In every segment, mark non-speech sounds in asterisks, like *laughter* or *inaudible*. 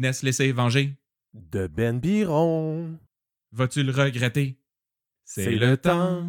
N'est-ce laisser venger? De Ben Biron. Vas-tu le regretter? C'est le temps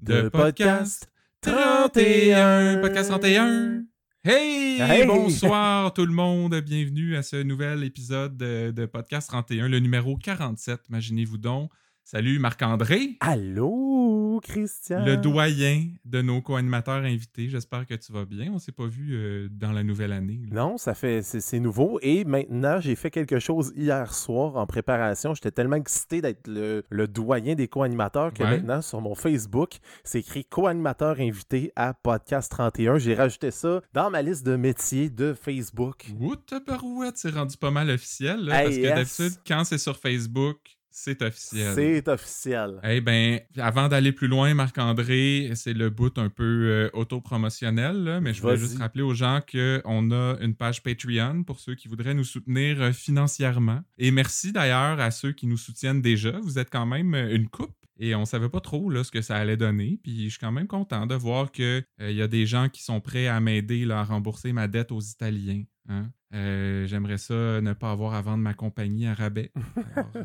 de podcast 31. Podcast 31. Hey, Hey! Bonsoir *laughs* tout le monde. Bienvenue à ce nouvel épisode de, de Podcast 31, le numéro 47. Imaginez-vous donc. Salut Marc-André, Allô, Christian. le doyen de nos co-animateurs invités. J'espère que tu vas bien. On s'est pas vu euh, dans la nouvelle année. là. Non, ça fait c'est nouveau. Et maintenant, j'ai fait quelque chose hier soir en préparation. J'étais tellement excité d'être le, le doyen des co-animateurs que Ouais. maintenant, sur mon Facebook, c'est écrit co-animateur invité à Podcast 31. J'ai rajouté ça dans ma liste de métiers de Facebook. Ouh, tabarouette, c'est rendu pas mal officiel. là, Hey, parce que yes. d'habitude, quand c'est sur Facebook, c'est officiel. C'est officiel. Eh ben, avant d'aller plus loin, Marc-André, c'est le bout un peu euh, autopromotionnel, là, mais je voulais juste rappeler aux gens qu'on a une page Patreon pour ceux qui voudraient nous soutenir euh, financièrement. Et merci d'ailleurs à ceux qui nous soutiennent déjà. Vous êtes quand même euh, une coupe. Et on savait pas trop là, ce que ça allait donner. Puis je suis quand même content de voir qu'il y a des gens qui sont prêts à m'aider à rembourser ma dette aux Italiens. hein. Euh, J'aimerais ça ne pas avoir à vendre ma compagnie à rabais. *laughs* Alors, euh,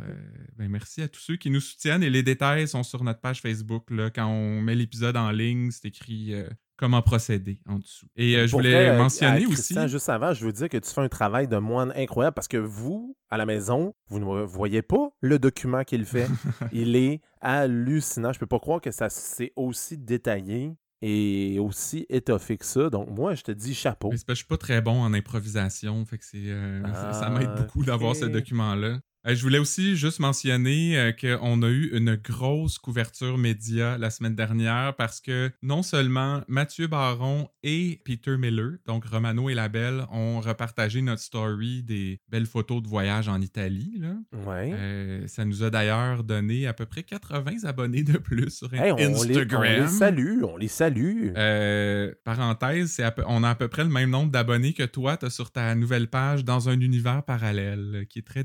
ben, merci à tous ceux qui nous soutiennent et les détails sont sur notre page Facebook. Là. Quand on met l'épisode en ligne, c'est écrit euh, comment procéder en dessous. Et je Pour voulais vrai, mentionner aussi. Juste avant, je veux dire que tu fais un travail de moine incroyable parce que vous, à la maison, vous ne voyez pas le document qu'il fait. *laughs* Il est hallucinant. Je peux pas croire que ça c'est aussi détaillé et aussi étoffé que ça. Donc, moi, je te dis chapeau. Mais parce que je suis pas très bon en improvisation, fait que c'est euh, ça- ça m'aide Ah, beaucoup d'avoir ce document-là. Euh, je voulais aussi juste mentionner euh, qu'on a eu une grosse couverture média la semaine dernière parce que non seulement Mathieu Baron et Peter Miller, donc Romano et Labelle, ont repartagé notre story des belles photos de voyage en Italie. là. Ouais. Euh, ça nous a d'ailleurs donné à peu près 80 abonnés de plus sur Hey, on, les, on Instagram. les salue, on les salue. Euh, parenthèse, peu- on a à peu près le même nombre d'abonnés que toi, tu as sur ta nouvelle page dans un univers parallèle qui est très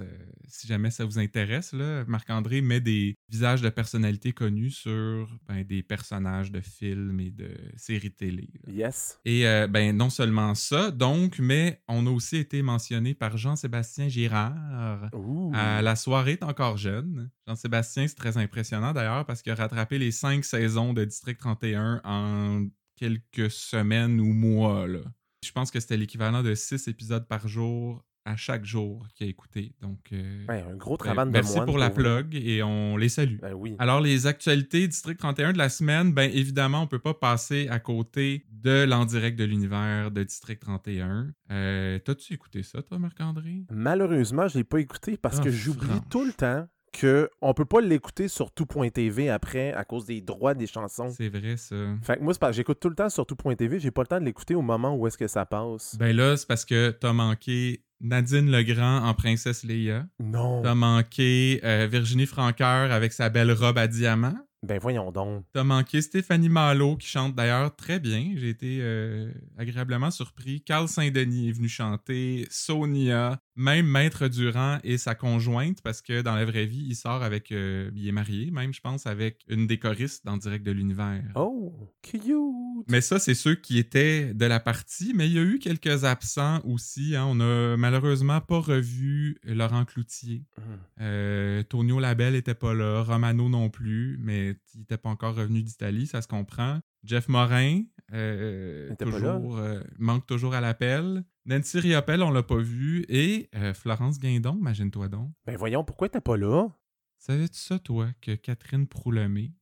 Euh, si jamais ça vous intéresse, Marc-André met des visages de personnalités connues sur ben, des personnages de films et de séries télé. là. Yes. Et euh, ben non seulement ça, donc, mais on a aussi été mentionné par Jean-Sébastien Girard à La soirée est encore jeune. Jean-Sébastien, c'est très impressionnant d'ailleurs parce qu'il a rattrapé les cinq saisons de District 31 en quelques semaines ou mois. Là. Je pense que c'était l'équivalent de six épisodes par jour à chaque jour qu'il a écouté. Donc, euh, Ouais, un gros ben, travail de merci pour la plug et on les salue. Ben oui. Alors, les actualités District 31 de la semaine, bien évidemment, on peut pas passer à côté de l'en direct de l'univers de District 31. Euh, T'as-tu écouté ça, toi, Marc-André? Malheureusement, je l'ai pas écouté parce Ah, que j'oublie tout le temps que on peut pas l'écouter sur tout.tv après à cause des droits des chansons. C'est vrai, ça. Fait que moi, c'est parce que j'écoute tout le temps sur tout.tv, j'ai pas le temps de l'écouter au moment où est-ce que ça passe. Ben là, c'est parce que t'as manqué Nadine Legrand en Princesse Leia. non. T'as manqué euh, Virginie Franqueur avec sa belle robe à diamants. Ben voyons donc. T'as manqué Stéphanie Malo qui chante d'ailleurs très bien. J'ai été euh, agréablement surpris. Carl Saint-Denis est venu chanter. Sonia. Même Maître Durand et sa conjointe parce que dans la vraie vie, il sort avec... euh, il est marié même, je pense, avec une des choristes dans Direct de l'Univers. Oh, cute. Mais ça, c'est ceux qui étaient de la partie, mais il y a eu quelques absents aussi. hein. On a malheureusement pas revu Laurent Cloutier. Hmm. Euh, Tonio Labelle était pas là, Romano non plus, mais il était pas encore revenu d'Italie, ça se comprend. Jeff Morin, euh, toujours, euh, manque toujours à l'appel. Nancy Riopelle, on l'a pas vu. Et euh, Florence Guindon, imagine-toi donc. Ben voyons, pourquoi t'es pas là? Savais-tu ça, toi, que Catherine Proulemé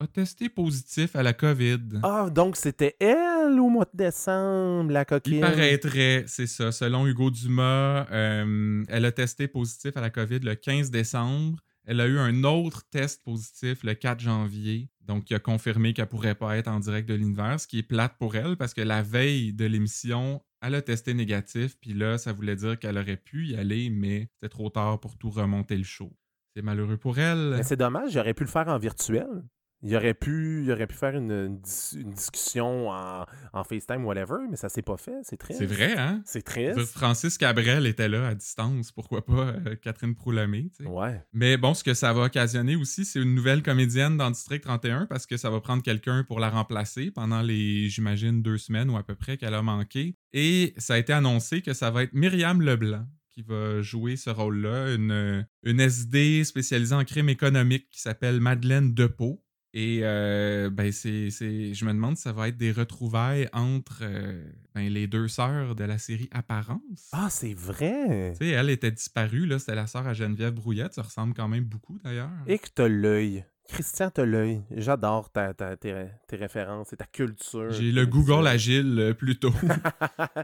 a testé positif à la COVID? Ah, donc c'était elle au mois de décembre, la Il coquine? paraîtrait, c'est ça. Selon Hugo Dumas, euh, elle a testé positif à la COVID le 15 décembre. Elle a eu un autre test positif le 4 janvier. Donc, il a confirmé qu'elle pourrait pas être en direct de l'univers, ce qui est plate pour elle parce que la veille de l'émission, elle a testé négatif. Puis là, ça voulait dire qu'elle aurait pu y aller, mais c'était trop tard pour tout remonter le show. C'est malheureux pour elle. Mais c'est dommage, j'aurais pu le faire en virtuel. Il aurait pu, il aurait pu faire une, une dis- une discussion en, en FaceTime, whatever, mais ça s'est pas fait. C'est triste. C'est vrai, hein? C'est triste. Francis Cabrel était là à distance, pourquoi pas euh, Catherine Proulemé, tu sais. Ouais. Mais bon, ce que ça va occasionner aussi, c'est une nouvelle comédienne dans District 31 parce que ça va prendre quelqu'un pour la remplacer pendant les, j'imagine, deux semaines ou à peu près qu'elle a manqué. Et ça a été annoncé que ça va être Myriam Leblanc qui va jouer ce rôle-là, une, une SD spécialisée en crime économique qui s'appelle Madeleine Depot. Et euh, ben c'est, c'est- je me demande si ça va être des retrouvailles entre euh, ben, les deux sœurs de la série Apparence. Ah, c'est vrai. Tu sais, elle était disparue, là, c'était la sœur à Geneviève Brouillette, ça ressemble quand même beaucoup d'ailleurs. Et que t'as l'œil. Christian, t'as l'œil. J'adore ta, ta- tes, tes références et ta culture. J'ai le Google agile plutôt.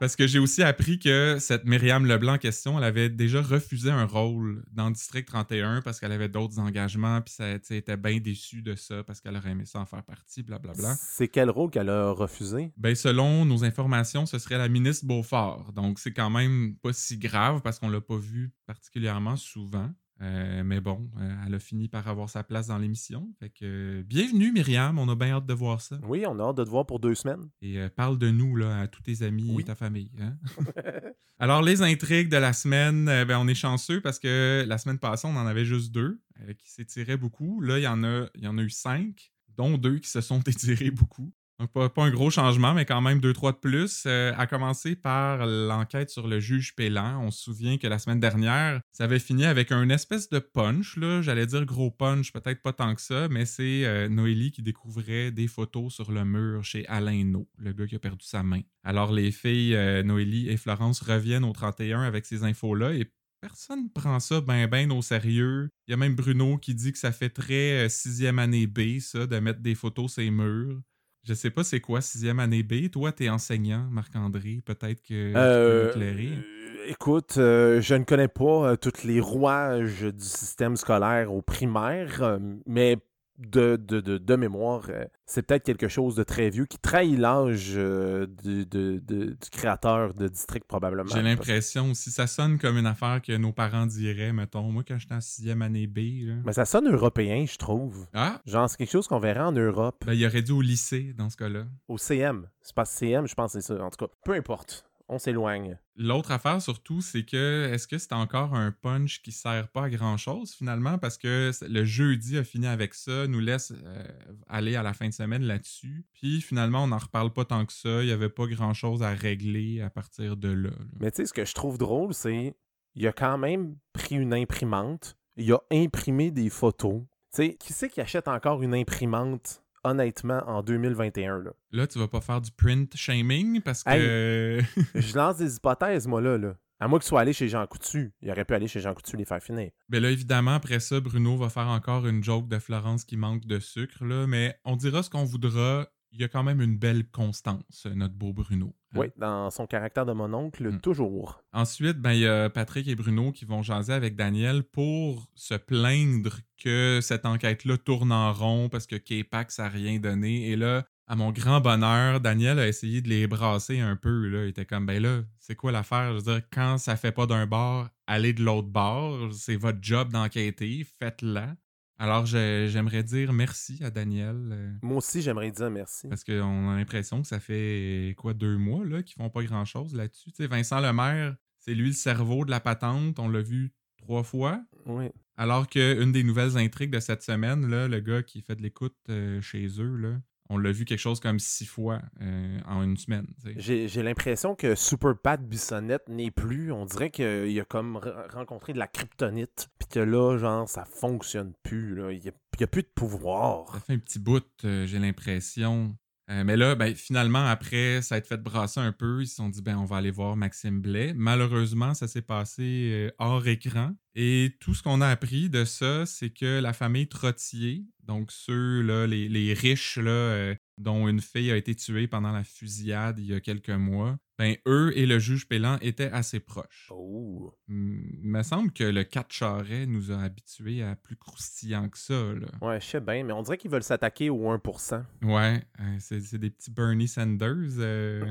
Parce que j'ai aussi appris que cette Myriam Leblanc en question, elle avait déjà refusé un rôle dans District 31 parce qu'elle avait d'autres engagements, puis ça, était bien déçue de ça parce qu'elle aurait aimé ça en faire partie, blablabla. C'est quel rôle qu'elle a refusé? Ben, selon nos informations, ce serait la ministre Beaufort. Donc, c'est quand même pas si grave parce qu'on l'a pas vu particulièrement souvent. Euh, mais bon, euh, elle a fini par avoir sa place dans l'émission. Fait que euh, bienvenue Myriam, on a bien hâte de voir ça. Oui, on a hâte de te voir pour deux semaines. Et parle de nous là, à tous tes amis Oui. et ta famille. hein. *laughs* *laughs* Alors, les intrigues de la semaine, ben, on est chanceux parce que la semaine passée, on en avait juste deux qui s'étiraient beaucoup. Là, il y, en a, il y en a eu cinq, dont deux qui se sont *laughs* étirés beaucoup. Pas, un gros changement, mais quand même deux, trois de plus. Euh, à commencer par l'enquête sur le juge Pélan. On se souvient que la semaine dernière, ça avait fini avec un espèce de punch. là. J'allais dire gros punch, peut-être pas tant que ça, mais c'est euh, Noélie qui découvrait des photos sur le mur chez Alain No, le gars qui a perdu sa main. Alors, les filles euh, Noélie et Florence reviennent au 31 avec ces infos-là et Personne prend ça ben ben au sérieux. Il y a même Bruno qui dit que ça fait très sixième année B, ça, de mettre des photos sur les murs. Je sais pas c'est quoi sixième année B. Toi, t'es enseignant, Marc-André. Peut-être que tu peux m'éclairer. euh, écoute, euh, je ne connais pas euh, tous les rouages du système scolaire au primaire, mais de, de, de, de mémoire, euh, c'est peut-être quelque chose de très vieux qui trahit l'âge euh, du, créateur de District, probablement. J'ai l'impression aussi, ça sonne comme une affaire que nos parents diraient, mettons. Moi, quand j'étais en sixième année B, là. Mais ça sonne européen, je trouve. Ah! Genre, c'est quelque chose qu'on verrait en Europe. Ben, il aurait dû au lycée dans ce cas-là. Au CM. C'est pas CM, je pense que c'est ça. En tout cas, peu importe. On s'éloigne. L'autre affaire surtout, c'est que est-ce que c'est encore un punch qui sert pas à grand chose finalement? Parce que le jeudi a fini avec ça, nous laisse euh, aller à la fin de semaine là-dessus. Puis finalement, on n'en reparle pas tant que ça. Il y avait pas grand chose à régler à partir de là. là. Mais tu sais, ce que je trouve drôle, c'est il a quand même pris une imprimante, il a imprimé des photos. Tu sais, qui c'est qui achète encore une imprimante, honnêtement, en 2021? Là? Là, tu vas pas faire du print shaming parce que. *laughs* je lance des hypothèses, moi, là. là. À moins qu'il soit allé chez Jean Coutu. Il aurait pu aller chez Jean Coutu les faire finir. Ben là, évidemment, après ça, Bruno va faire encore une joke de Florence qui manque de sucre, là, mais on dira ce qu'on voudra. Il y a quand même une belle constance, notre beau Bruno. hein. Oui, dans son caractère de mon oncle, Mm. toujours. Ensuite, ben, il y a Patrick et Bruno qui vont jaser avec Daniel pour se plaindre que cette enquête-là tourne en rond parce que K-Pac, ça n'a rien donné. Et là, à mon grand bonheur, Daniel a essayé de les brasser un peu. Là. Il était comme, ben là, c'est quoi l'affaire? Je veux dire, quand ça fait pas d'un bord, allez de l'autre bord. C'est votre job d'enquêter. Faites-la. Alors, j'aimerais dire merci à Daniel. euh, Moi aussi, j'aimerais dire merci. parce qu'on a l'impression que ça fait quoi deux mois là qu'ils font pas grand chose là-dessus. Tu sais, Vincent Lemaire, c'est lui le cerveau de la patente. On l'a vu trois fois. Oui. Alors qu'une des nouvelles intrigues de cette semaine, là, le gars qui fait de l'écoute euh, chez eux, là, on l'a vu quelque chose comme six fois euh, en une semaine. J'ai l'impression que Super Pat Bissonnette n'est plus. On dirait qu'il a comme re- rencontré de la kryptonite. Puis que là, genre, ça fonctionne plus. Là. Il n'y a plus de pouvoir. Ça fait un petit bout, euh, j'ai l'impression. Euh, mais là, ben, finalement, après, ça a été fait brasser un peu. Ils se sont dit, ben, on va aller voir Maxime Blais. Malheureusement, ça s'est passé euh, hors écran. Et tout ce qu'on a appris de ça, c'est que la famille Trottier, donc ceux, là, les, riches, euh, dont une fille a été tuée pendant la fusillade il y a quelques mois, ben, eux et le juge Pélan étaient assez proches. Oh. Il me semble que le 4 Charret nous a habitués à plus croustillant que ça. Là. Ouais, je sais bien, mais on dirait qu'ils veulent s'attaquer au 1%. Ouais, euh, c'est c'est des petits Bernie Sanders. euh.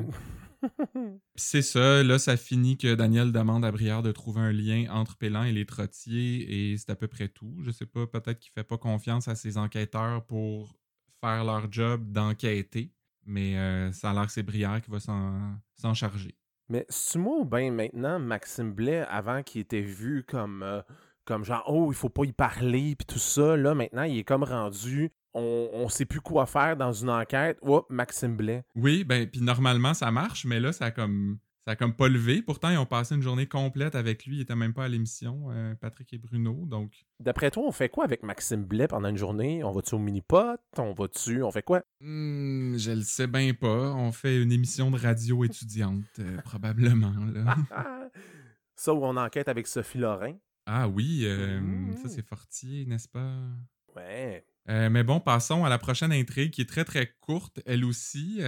*laughs* C'est ça, là, ça finit que Daniel demande à Brière de trouver un lien entre Pélan et les trottiers, et c'est à peu près tout. Je sais pas, peut-être qu'il fait pas confiance à ses enquêteurs pour faire leur job d'enquêter. Mais euh, ça a l'air que c'est Brière qui va s'en charger. Mais c'est moi ou bien maintenant, Maxime Blais, avant qu'il était vu comme, euh, comme genre, oh, il faut pas y parler, puis tout ça, là, maintenant, il est comme rendu, on, on sait plus quoi faire dans une enquête. Oh, Maxime Blais. Oui, ben, puis normalement, ça marche, mais là, ça a comme ça a comme pas levé. Pourtant, ils ont passé une journée complète avec lui. Il était même pas à l'émission, euh, Patrick et Bruno. Donc. D'après toi, on fait quoi avec Maxime Blais pendant une journée? On va-tu au mini-pot? On va-tu? On fait quoi? Hmm, je le sais bien pas. On fait une émission de radio étudiante, euh, *laughs* probablement. Là. *laughs* ça où on enquête avec Sophie Lorrain. Ah oui, euh, ça c'est Fortier, n'est-ce pas? Ouais. mais bon, passons à la prochaine intrigue qui est très très courte, elle aussi.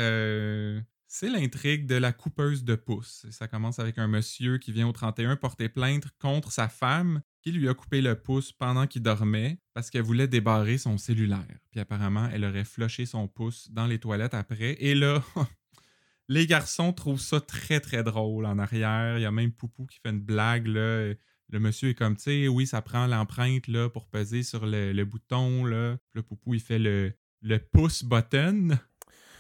C'est l'intrigue de la coupeuse de pouce. Ça commence avec un monsieur qui vient au 31 porter plainte contre sa femme qui lui a coupé le pouce pendant qu'il dormait parce qu'elle voulait débarrer son cellulaire. Puis apparemment, elle aurait flushé son pouce dans les toilettes après. Et là, *laughs* les garçons trouvent ça très très drôle en arrière. Il y a même Poupou qui fait une blague. Le monsieur est comme, tu sais, oui, ça prend l'empreinte pour peser sur le, bouton. Là. le Poupou, il fait le, le pouce button.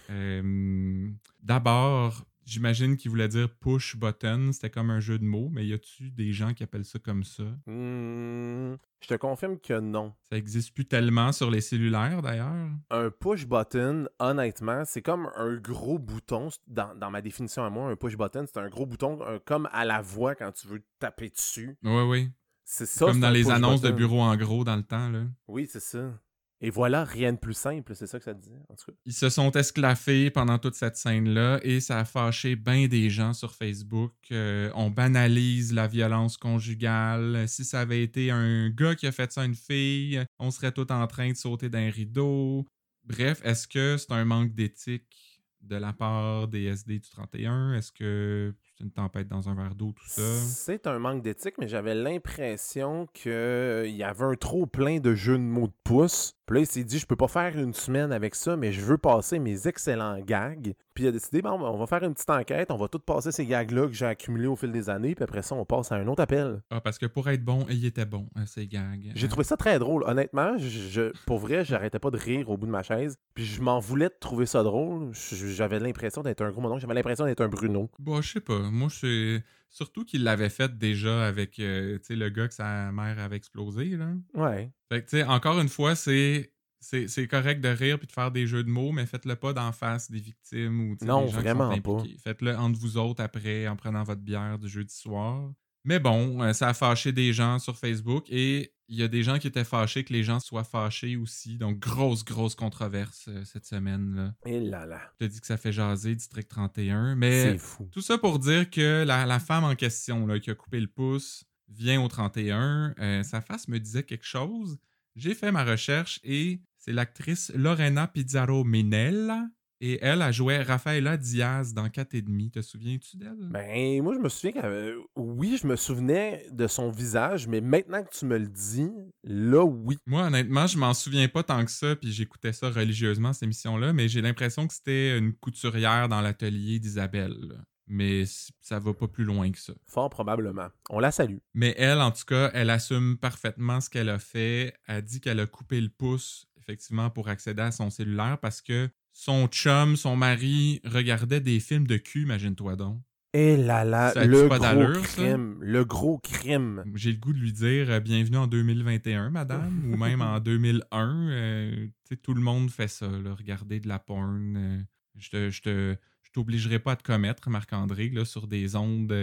Euh, d'abord, j'imagine qu'il voulait dire push button. C'était comme un jeu de mots, mais y a-tu des gens qui appellent ça comme ça? Hmm, je te confirme que non. Ça existe plus tellement sur les cellulaires d'ailleurs? Un push button, honnêtement, c'est comme un gros bouton. Dans, ma définition à moi, un push button, c'est un gros bouton comme à la voix quand tu veux taper dessus. Oui, oui. C'est ça. Comme dans les annonces de bureau en gros dans le temps. Là. Oui, c'est ça. Et voilà, rien de plus simple, c'est ça que ça te dit, en tout cas. Ils se sont esclaffés pendant toute cette scène-là et ça a fâché bien des gens sur Facebook. Euh, on banalise la violence conjugale. Si ça avait été un gars qui a fait ça à une fille, on serait tout en train de sauter d'un rideau. Bref, est-ce que c'est un manque d'éthique de la part des SD du 31? Est-ce que une tempête dans un verre d'eau, tout ça? C'est un manque d'éthique, mais j'avais l'impression qu'il y avait un trop plein de jeux de mots de pouce. Puis là, il s'est dit, je peux pas faire une semaine avec ça, mais je veux passer mes excellents gags. Puis il a décidé, bon, on va faire une petite enquête, on va tout passer ces gags-là que j'ai accumulés au fil des années, puis après ça, on passe à un autre appel. Ah, parce que pour être bon, il était bon, hein, ces gags. J'ai trouvé ça très drôle. Honnêtement, je, pour vrai, j'arrêtais pas de rire au bout de ma chaise. Puis je m'en voulais de trouver ça drôle. J'avais l'impression d'être un gros monon, j'avais l'impression d'être un Bruno. Bon, je sais pas. Moi, c'est. Surtout qu'il l'avait fait déjà avec euh, le gars que sa mère avait explosé. Là. Ouais. Fait que, encore une fois, c'est. C'est correct de rire puis de faire des jeux de mots, mais faites-le pas d'en face des victimes ou non, des gens vraiment qui sont Faites-le entre vous autres après en prenant votre bière du jeudi soir. Mais bon, euh, ça a fâché des gens sur Facebook et il y a des gens qui étaient fâchés que les gens soient fâchés aussi. Donc, grosse, grosse controverse euh, cette semaine. Là. Et là là. Je te dis que ça fait jaser District 31. Mais fou. tout ça pour dire que la, femme en question là, qui a coupé le pouce vient au 31. Euh, sa face me disait quelque chose. J'ai fait ma recherche et c'est l'actrice Lorena Pizarro Minella et elle a joué Rafaela Diaz dans 4 et demi. Te souviens-tu d'elle? Ben, moi, je me souviens que oui, je me souvenais de son visage, mais maintenant que tu me le dis, là, oui. Moi, honnêtement, je m'en souviens pas tant que ça, puis j'écoutais ça religieusement, cette émission-là, mais j'ai l'impression que c'était une couturière dans l'atelier d'Isabelle. Mais ça va pas plus loin que ça. Fort probablement. On la salue. Mais elle, en tout cas, elle assume parfaitement ce qu'elle a fait. Elle dit qu'elle a coupé le pouce, effectivement, pour accéder à son cellulaire parce que son chum, son mari, regardait des films de cul, imagine-toi donc. Et là là, le gros crime, le gros crime. J'ai le goût de lui dire euh, bienvenue en 2021, madame, *laughs* ou même en 2001. Euh, tout le monde fait ça, regarder de la porn. Euh, je te, je te, je t'obligerai pas à te commettre, Marc-André, sur des ondes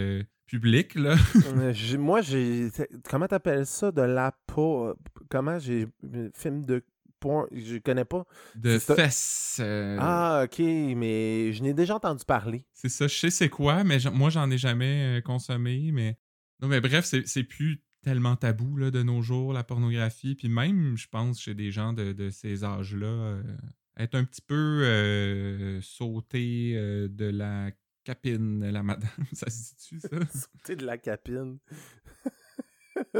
publiques. Là. moi, j'ai. Comment t'appelles ça de la peau Comment j'ai. Film de je connais pas. De fesses. Euh, ah, ok, mais je n'ai déjà entendu parler. C'est ça, je sais c'est quoi, mais moi, j'en ai jamais euh, consommé. Mais non, mais bref, c'est plus tellement tabou là, de nos jours, la pornographie. Puis même, je pense, chez des gens de, ces âges-là, euh, être un petit peu sauté de la capine, la madame. *laughs* Ça se dit-tu, ça? *laughs* sauté de la capine.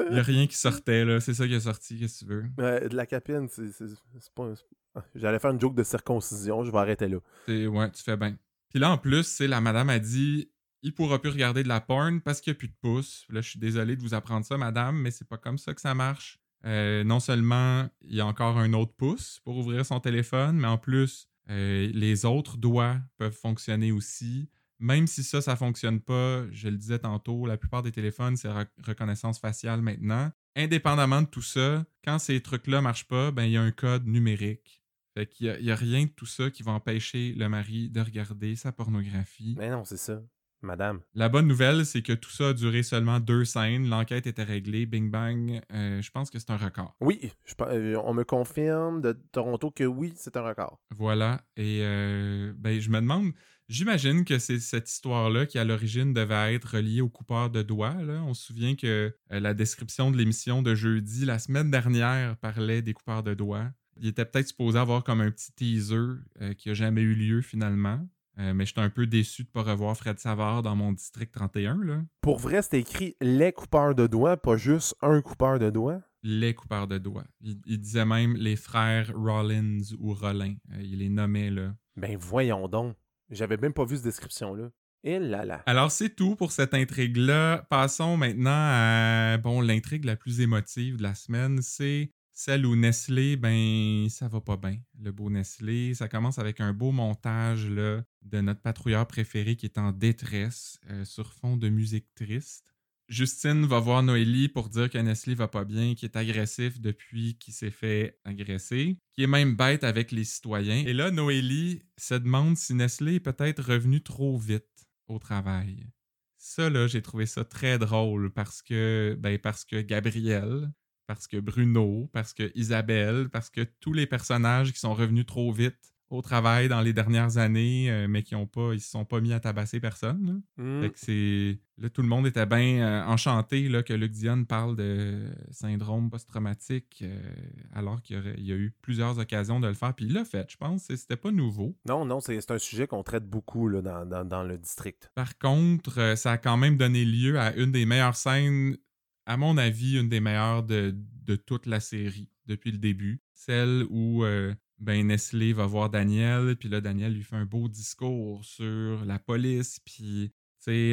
Il n'y a rien qui sortait, là. C'est ça qui est sorti, qu'est-ce que tu veux? de la capine, c'est pas. Ah, j'allais faire une joke de circoncision, je vais arrêter là. Ouais, tu fais bien. Puis là, en plus, c'est la madame a dit il pourra plus regarder de la porn parce qu'il n'y a plus de pouce. Là, je suis désolé de vous apprendre ça, madame, mais c'est pas comme ça que ça marche. Euh, non seulement il y a encore un autre pouce pour ouvrir son téléphone, mais en plus, euh, les autres doigts peuvent fonctionner aussi. Même si ça, ça fonctionne pas, je le disais tantôt, la plupart des téléphones, c'est reconnaissance faciale maintenant. Indépendamment de tout ça, quand ces trucs-là marchent pas, ben il y a un code numérique. Fait qu'il n'y a, rien de tout ça qui va empêcher le mari de regarder sa pornographie. Mais non, c'est ça. Madame. La bonne nouvelle, c'est que tout ça a duré seulement deux scènes. L'enquête était réglée. Bing bang. Euh, je pense que c'est un record. Oui, euh, on me confirme de Toronto que oui, c'est un record. Voilà. Et euh, ben, je me demande, j'imagine que c'est cette histoire-là qui, à l'origine, devait être reliée au coupeur de doigts. On se souvient que la description de l'émission de jeudi, la semaine dernière, parlait des coupeurs de doigts. Il était peut-être supposé avoir comme un petit teaser qui n'a jamais eu lieu finalement. Euh, mais j'étais un peu déçu de ne pas revoir Fred Savard dans mon district 31. Là. Pour vrai, c'était écrit les coupeurs de doigts, pas juste un coupeur de doigts. Les coupeurs de doigts. Il, disait même les frères Rollins ou Rollin. Euh, il les nommait là. Ben voyons donc. J'avais même pas vu cette description-là. Et là là. Alors c'est tout pour cette intrigue-là. Passons maintenant à bon l'intrigue la plus émotive de la semaine, c'est celle où Nestlé, ben, ça va pas bien. Le beau Nestlé, ça commence avec un beau montage là, de notre patrouilleur préféré qui est en détresse euh, sur fond de musique triste. Justine va voir Noélie pour dire que Nestlé va pas bien, qu'il est agressif depuis qu'il s'est fait agresser, qui est même bête avec les citoyens. Et là, Noélie se demande si Nestlé est peut-être revenu trop vite au travail. Ça, là, j'ai trouvé ça très drôle parce que, ben, parce que Gabriel, parce que Bruno, parce que Isabelle, parce que tous les personnages qui sont revenus trop vite au travail dans les dernières années, euh, mais qui ont pas, ils se sont pas mis à tabasser personne. Là. Mmh. Fait que c'est là tout le monde était bien euh, enchanté là, que Luc Dion parle de syndrome post-traumatique, euh, alors qu'il y, a eu plusieurs occasions de le faire. Puis il l'a fait, je pense. C'était pas nouveau. Non, non, c'est un sujet qu'on traite beaucoup là, dans, dans, le district. Par contre, ça a quand même donné lieu à une des meilleures scènes à mon avis, une des meilleures de, toute la série depuis le début. Celle où euh, ben Nestlé va voir Daniel, puis là, Daniel lui fait un beau discours sur la police, puis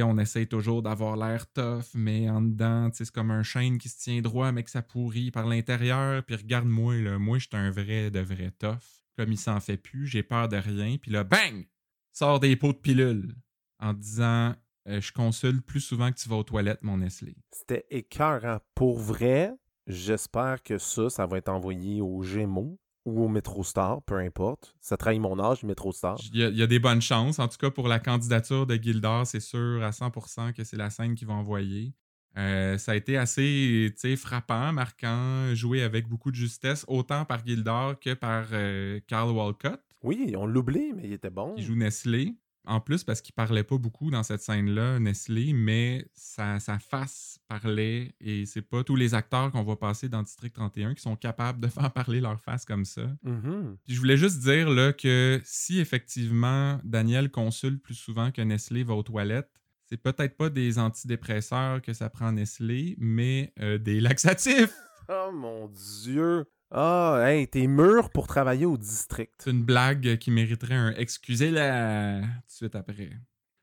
on essaye toujours d'avoir l'air tough, mais en dedans, c'est comme un chêne qui se tient droit, mais que ça pourrit par l'intérieur. Puis regarde-moi, là, moi, je suis un vrai de vrai tough. Comme il s'en fait plus, j'ai peur de rien. Puis là, bang! Sort des pots de pilules en disant euh, je consulte plus souvent que tu vas aux toilettes, mon Nestlé. C'était écœurant. Pour vrai, j'espère que ça, ça va être envoyé au Gémeaux ou au MetroStar, peu importe. Ça trahit mon âge. Il y, a, il y, a des bonnes chances. En tout cas, pour la candidature de Gildor, c'est sûr à 100% que c'est la scène qu'ils vont envoyer. Euh, ça a été assez frappant, marquant, joué avec beaucoup de justesse, autant par Gildor que par euh, Carl Walcott. Oui, on l'oublie, mais il était bon. Il joue Nestlé. En plus, parce qu'il parlait pas beaucoup dans cette scène-là, Nestlé, mais sa, face parlait et c'est pas tous les acteurs qu'on va passer dans District 31 qui sont capables de *laughs* faire parler leur face comme ça. Mm-hmm. je voulais juste dire là, que si effectivement Daniel consulte plus souvent que Nestlé va aux toilettes, c'est peut-être pas des antidépresseurs que ça prend Nestlé, mais euh, des laxatifs. *laughs* Oh mon Dieu! Ah, hey, t'es mûr pour travailler au district. C'est une blague qui mériterait un excusez-la tout de suite après.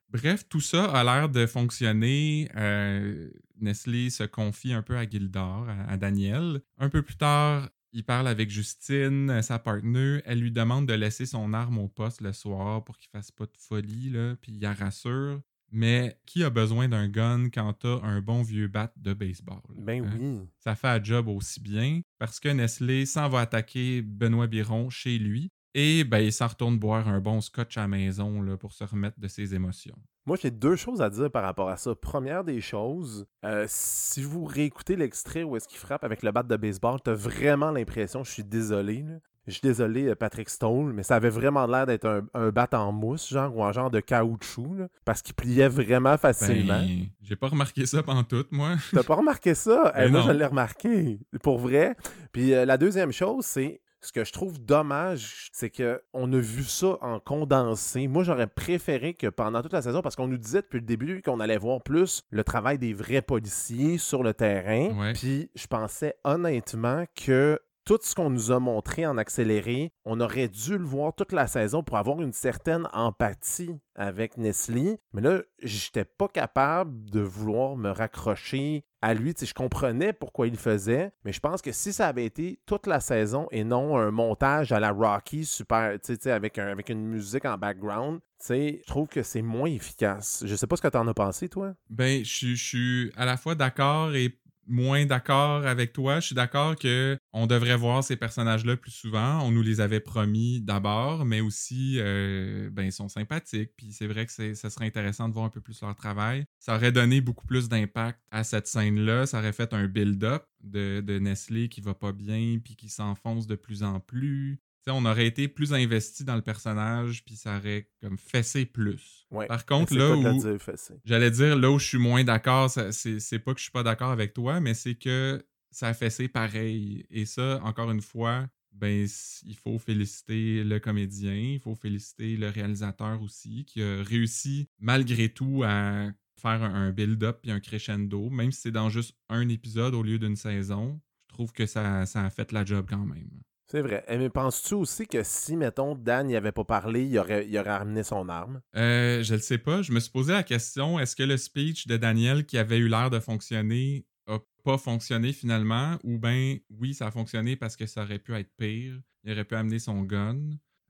Bref, tout ça a l'air de fonctionner. Euh, Nestlé se confie un peu à Gildor, à, Daniel. Un peu plus tard, il parle avec Justine, sa partenaire. Elle lui demande de laisser son arme au poste le soir pour qu'il fasse pas de folie, là, puis il la rassure. Mais qui a besoin d'un gun quand t'as un bon vieux bat de baseball? Ben hein? oui. Ça fait un job aussi bien parce que Nestlé s'en va attaquer Benoît Biron chez lui et ben, il s'en retourne boire un bon scotch à la maison là, pour se remettre de ses émotions. Moi, j'ai deux choses à dire par rapport à ça. Première des choses, euh, si vous réécoutez l'extrait où est-ce qu'il frappe avec le bat de baseball, t'as vraiment l'impression, je suis désolé, je suis désolé, euh, Patrick Stoll, mais ça avait vraiment l'air d'être un, un, bat en mousse, genre, ou un genre de caoutchouc, parce qu'il pliait vraiment facilement. Ben, j'ai pas remarqué ça pendant tout, moi. T'as pas remarqué ça? *laughs* Eh, moi, je l'ai remarqué, pour vrai. Puis euh, la deuxième chose, c'est ce que je trouve dommage, c'est qu'on a vu ça en condensé. Moi, j'aurais préféré que pendant toute la saison, parce qu'on nous disait depuis le début qu'on allait voir plus le travail des vrais policiers sur le terrain. Puis je pensais honnêtement que tout ce qu'on nous a montré en accéléré, on aurait dû le voir toute la saison pour avoir une certaine empathie avec Nestlé. Mais là, j'étais pas capable de vouloir me raccrocher à lui. je comprenais pourquoi il faisait, mais je pense que si ça avait été toute la saison et non un montage à la Rocky super, avec une musique en background, je trouve que c'est moins efficace. Je sais pas ce que tu en as pensé, toi. Ben, je suis à la fois d'accord et moins d'accord avec toi. Je suis d'accord que on devrait voir ces personnages-là plus souvent. On nous les avait promis d'abord, mais aussi, euh, ben, ils sont sympathiques. Puis c'est vrai que ça serait intéressant de voir un peu plus leur travail. Ça aurait donné beaucoup plus d'impact à cette scène-là. Ça aurait fait un build-up de, de Nestlé qui va pas bien, puis qui s'enfonce de plus en plus on aurait été plus investi dans le personnage, puis ça aurait comme fessé plus. Par contre, là où. J'allais dire, là où je suis moins d'accord, c'est pas que je suis pas d'accord avec toi, mais c'est que ça a fessé pareil. Et ça, encore une fois, ben, il faut féliciter le comédien, il faut féliciter le réalisateur aussi, qui a réussi malgré tout à faire un build-up et un crescendo, même si c'est dans juste un épisode au lieu d'une saison. Je trouve que ça, ça a fait la job quand même. C'est vrai. Eh, mais penses-tu aussi que si, mettons, Dan n'y avait pas parlé, il aurait, il aurait ramené son arme? Euh, je ne sais pas. Je me suis posé la question est-ce que le speech de Daniel, qui avait eu l'air de fonctionner, a pas fonctionné finalement? Ou bien, oui, ça a fonctionné parce que ça aurait pu être pire. Il aurait pu amener son gun.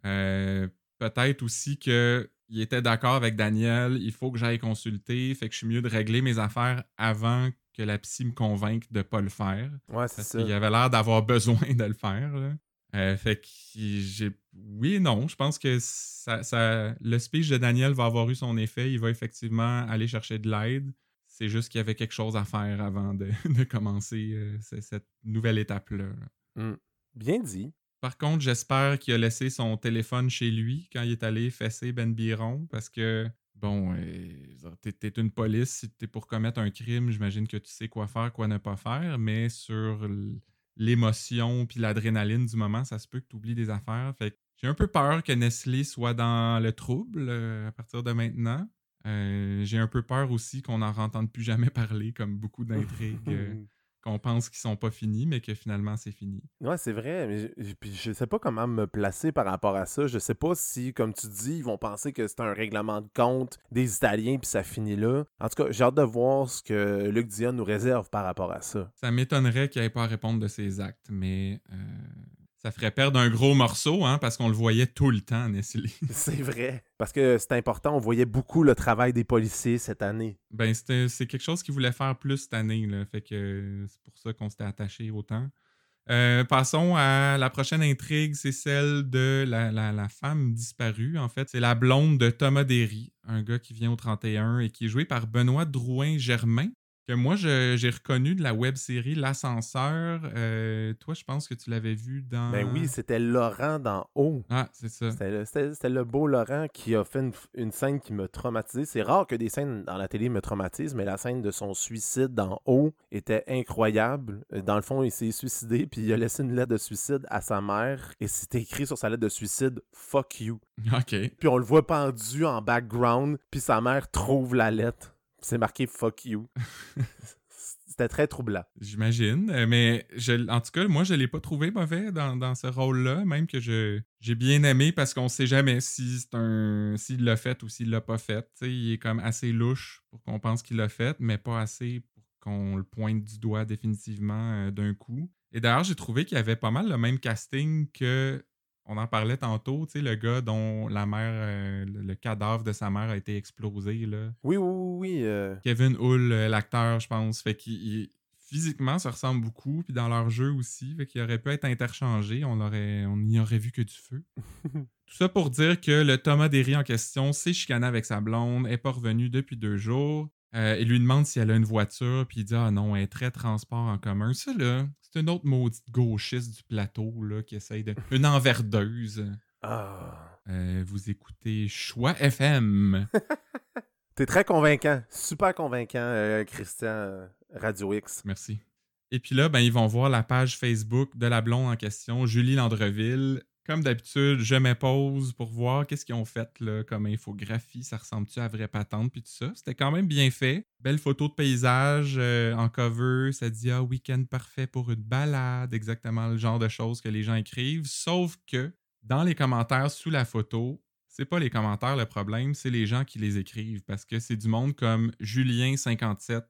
Euh, peut-être aussi qu'il était d'accord avec Daniel il faut que j'aille consulter, fait que je suis mieux de régler mes affaires avant que la psy me convainque de ne pas le faire. Ouais, c'est ça. Il avait l'air d'avoir *laughs* besoin de le faire. Là. Euh, fait que j'ai. Oui et non. Je pense que ça, le speech de Daniel va avoir eu son effet. Il va effectivement aller chercher de l'aide. C'est juste qu'il y avait quelque chose à faire avant de, *laughs* commencer euh, cette nouvelle étape-là. Mmh. Bien dit. Par contre, j'espère qu'il a laissé son téléphone chez lui quand il est allé fesser Ben Biron parce que, bon, euh, t'es une police, si t'es pour commettre un crime, j'imagine que tu sais quoi faire, quoi ne pas faire, mais sur l'émotion puis l'adrénaline du moment, ça se peut que tu oublies des affaires. Fait j'ai un peu peur que Nestlé soit dans le trouble euh, à partir de maintenant. Euh, j'ai un peu peur aussi qu'on n'en entende plus jamais *laughs* parler, comme beaucoup d'intrigues euh, *laughs* qu'on pense qu'ils sont pas finis, mais que finalement c'est fini. Ouais, c'est vrai. Mais je, puis je sais pas comment me placer par rapport à ça. Je sais pas si, comme tu dis, ils vont penser que c'est un règlement de compte des Italiens puis ça finit là. En tout cas, j'ai hâte de voir ce que Luc Dion nous réserve par rapport à ça. Ça m'étonnerait qu'il ait pas à répondre de ses actes, mais euh, ça ferait perdre un gros morceau, hein, parce qu'on le voyait tout le temps, Nestlé. *laughs* c'est vrai. Parce que c'est important, on voyait beaucoup le travail des policiers cette année. Ben, c'est quelque chose qu'il voulait faire plus cette année, là. Fait que c'est pour ça qu'on s'était attaché autant. Euh, passons à la prochaine intrigue, c'est celle de la, la, femme disparue. En fait, c'est la blonde de Thomas Derry, un gars qui vient au 31 et qui est joué par Benoît Drouin-Germain, que moi, j'ai reconnu de la web série L'Ascenseur. Euh, toi, je pense que tu l'avais vu dans. Ben oui, c'était Laurent dans Haut. Ah, c'est ça. C'était le, beau Laurent qui a fait une, scène qui m'a traumatisé. C'est rare que des scènes dans la télé me traumatisent, mais la scène de son suicide dans Haut était incroyable. Dans le fond, il s'est suicidé, puis il a laissé une lettre de suicide à sa mère, et c'était écrit sur sa lettre de suicide Fuck you. *laughs* OK. Puis on le voit pendu en background, puis sa mère trouve la lettre. C'est marqué fuck you. *laughs* C'était très troublant. J'imagine. Euh, mais je, en tout cas, moi, je ne l'ai pas trouvé mauvais dans, ce rôle-là, même que j'ai bien aimé parce qu'on ne sait jamais si c'est un s'il l'a fait ou s'il l'a pas fait. il est comme assez louche pour qu'on pense qu'il l'a fait, mais pas assez pour qu'on le pointe du doigt définitivement euh, d'un coup. Et d'ailleurs, j'ai trouvé qu'il y avait pas mal le même casting que on en parlait tantôt, tu sais, le gars dont la mère, euh, le cadavre de sa mère a été explosé, là. Oui, oui, oui. Euh. Kevin Hull, euh, l'acteur, je pense. Fait qu'il physiquement, ça ressemble beaucoup, puis dans leur jeu aussi, fait qu'il aurait pu être interchangé, on aurait, on n'y aurait vu que du feu. *laughs* Tout ça pour dire que le Thomas Derry en question s'est chicané avec sa blonde, est pas revenu depuis deux jours. il lui demande si elle a une voiture, puis il dit Ah non, elle est très transport en commun. Ça, là, c'est une autre maudite gauchiste du plateau là, qui essaye de. Une enverdeuse. Ah. Euh, vous écoutez Choix FM. *laughs* T'es très convaincant. Super convaincant, euh, Christian euh, Radio X. Merci. Et puis là, ben, ils vont voir la page Facebook de la blonde en question, Julie Landreville. Comme d'habitude, je m'épose pour voir qu'est-ce qu'ils ont fait là, comme infographie, ça ressemble-tu à vraie patente, puis tout ça. C'était quand même bien fait. Belle photo de paysage euh, en cover, ça dit ah, week-end parfait pour une balade, exactement le genre de choses que les gens écrivent. Sauf que dans les commentaires sous la photo, c'est pas les commentaires le problème, c'est les gens qui les écrivent parce que c'est du monde comme Julien57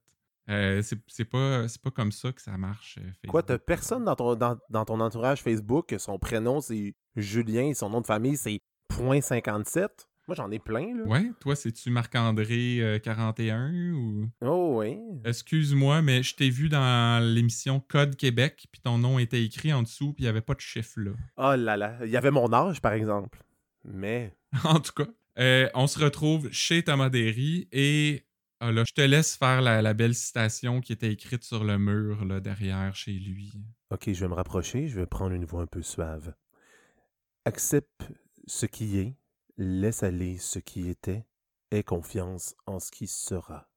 euh, c'est pas, pas comme ça que ça marche. Euh, Facebook. Quoi, t'as personne dans ton, dans, ton entourage Facebook son prénom c'est Julien et son nom de famille c'est .57? Moi, j'en ai plein, là. Ouais, toi, c'est-tu Marc-André 41 euh, ou... Oh, oui. Excuse-moi, mais je t'ai vu dans l'émission Code Québec, puis ton nom était écrit en dessous, puis il n'y avait pas de chiffre, là. Oh là là, il y avait mon âge, par exemple. Mais... *laughs* en tout cas, on se retrouve chez Thomas Derry, et ah là, je te laisse faire la, belle citation qui était écrite sur le mur là, derrière chez lui. Ok, je vais me rapprocher, je vais prendre une voix un peu suave. Accepte ce qui est, laisse aller ce qui était, aie confiance en ce qui sera.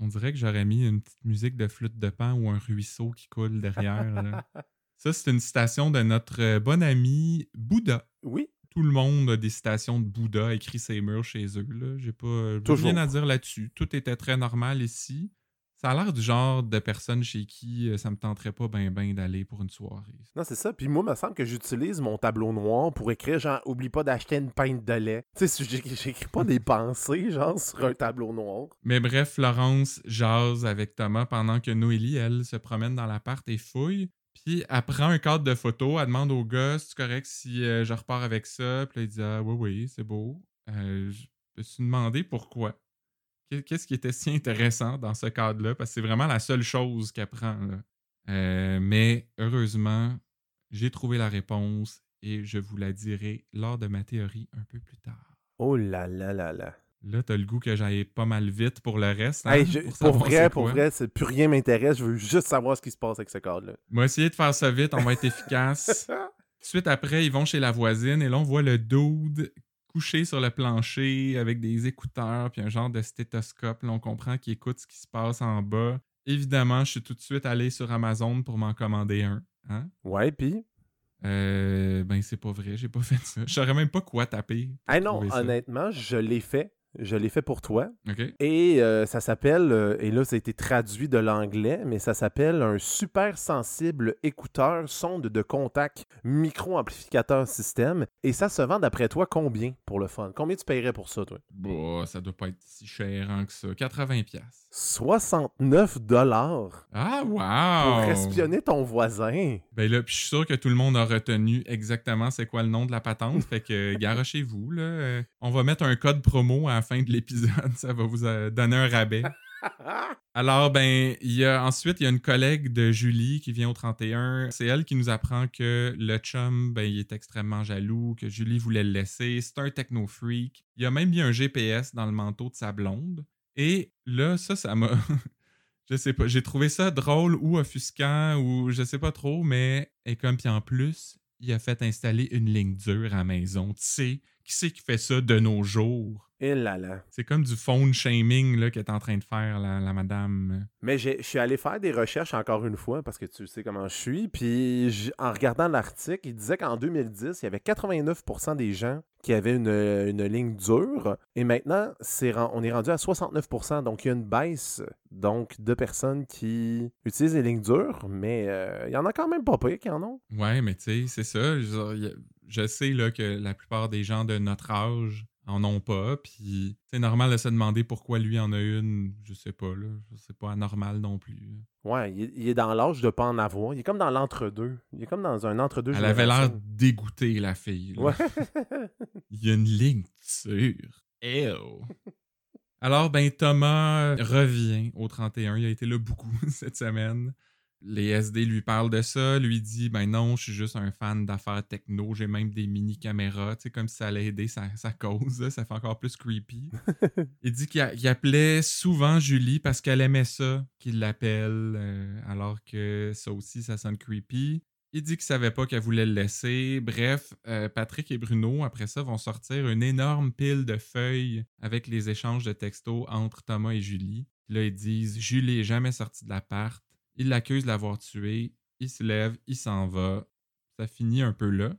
On dirait que j'aurais mis une petite musique de flûte de pan ou un ruisseau qui coule derrière. *laughs* Ça, c'est une citation de notre bon ami Bouddha. Oui, tout le monde a des citations de Bouddha écrit ses murs chez eux. Là. J'ai pas rien à dire là-dessus. Tout était très normal ici. Ça a l'air du genre de personne chez qui euh, ça me tenterait pas bien ben d'aller pour une soirée. Non, c'est ça. Puis moi, il me semble que j'utilise mon tableau noir pour écrire genre oublie pas d'acheter une pinte de lait. Tu sais, j'écris pas des *laughs* pensées genre sur un tableau noir. Mais bref, Florence jase avec Thomas pendant que Noélie, elle, se promène dans l'appart et fouille. Puis elle prend un cadre de photo, elle demande au gars c'est correct si euh, je repars avec ça? Puis là, il dit Ah oui, oui, c'est beau. Euh, je me suis demandé pourquoi? Qu'est-ce qui était si intéressant dans ce cadre-là? Parce que c'est vraiment la seule chose qu'elle prend. Euh, mais heureusement, j'ai trouvé la réponse et je vous la dirai lors de ma théorie un peu plus tard. Oh là là là là. Là, t'as le goût que j'aille pas mal vite pour le reste. Hein, pour, vrai, pour vrai, plus rien m'intéresse. Je veux juste savoir ce qui se passe avec ce cadre-là. On va essayer de faire ça vite, on va être efficace. *laughs* Suite après, ils vont chez la voisine et là, on voit le dude couché sur le plancher avec des écouteurs puis un genre de stéthoscope. Là, on comprend qu'il écoute ce qui se passe en bas. Évidemment, je suis tout de suite allé sur Amazon pour m'en commander un. Hein? Ouais, puis? Euh, ben, c'est pas vrai, j'ai pas *laughs* fait ça. Je saurais même pas quoi taper. Ah non, honnêtement, je l'ai fait. Je l'ai fait pour toi. Et euh, ça s'appelle, euh, et là ça a été traduit de l'anglais, mais ça s'appelle un super sensible écouteur sonde de contact micro-amplificateur système. Et ça se vend d'après toi combien pour le fun? Combien tu paierais pour ça, toi? Bah, ça doit pas être si cher hein, que ça. 80 pièces. 69 dollars. Ah, wow! Pour espionner ton voisin. Ben là, puis je suis sûr que tout le monde a retenu exactement c'est quoi le nom de la patente. fait que garochez-vous, là. Euh, on va mettre un code promo à fin de l'épisode. *laughs* Ça va vous euh, donner un rabais. *laughs* Alors, ben, il y a ensuite, il y a une collègue de Julie qui vient au 31. C'est elle qui nous apprend que le chum, ben, il est extrêmement jaloux, que Julie voulait le laisser. C'est un techno-freak. Il y a même mis un GPS dans le manteau de sa blonde. Et là, ça, ça m'a. *laughs* je sais pas. J'ai trouvé ça drôle ou offusquant ou je sais pas trop, mais. Et comme, puis en plus, il a fait installer une ligne dure à la maison. Tu sais, qui c'est qui fait ça de nos jours? Et là là. C'est comme du phone shaming là, qu'elle est en train de faire, la, la madame. Mais je suis allé faire des recherches encore une fois parce que tu sais comment je suis. Puis en regardant l'article, il disait qu'en 2010, il y avait 89% des gens qui avaient une, une ligne dure. Et maintenant, c'est, on est rendu à 69%. Donc il y a une baisse donc, de personnes qui utilisent les lignes dures. Mais euh, il y en a quand même pas peu qui en ont. Ouais, mais tu sais, c'est ça. Je, je sais là, que la plupart des gens de notre âge en ont pas. Puis c'est normal de se demander pourquoi lui en a une. Je sais pas, là. C'est pas anormal non plus. Ouais, il est, dans l'âge de pas en avoir. Il est comme dans l'entre-deux. Il est comme dans un entre-deux. Elle avait l'air dégoûtée, la fille. Ouais. *laughs* il y a une ligne sûre. Ew. Alors, ben, Thomas revient au 31. Il a été là beaucoup *laughs* cette semaine les SD lui parlent de ça, lui dit ben non, je suis juste un fan d'affaires techno, j'ai même des mini caméras, tu sais comme si ça allait aider sa, cause, ça fait encore plus creepy. *laughs* il dit qu'il appelait souvent Julie parce qu'elle aimait ça qu'il l'appelle euh, alors que ça aussi ça sonne creepy. Il dit qu'il savait pas qu'elle voulait le laisser. Bref, euh, Patrick et Bruno, après ça, vont sortir une énorme pile de feuilles avec les échanges de textos entre Thomas et Julie. Là, ils disent Julie est jamais sortie de l'appart. Il l'accuse de l'avoir tué. Il se lève, il s'en va. Ça finit un peu là.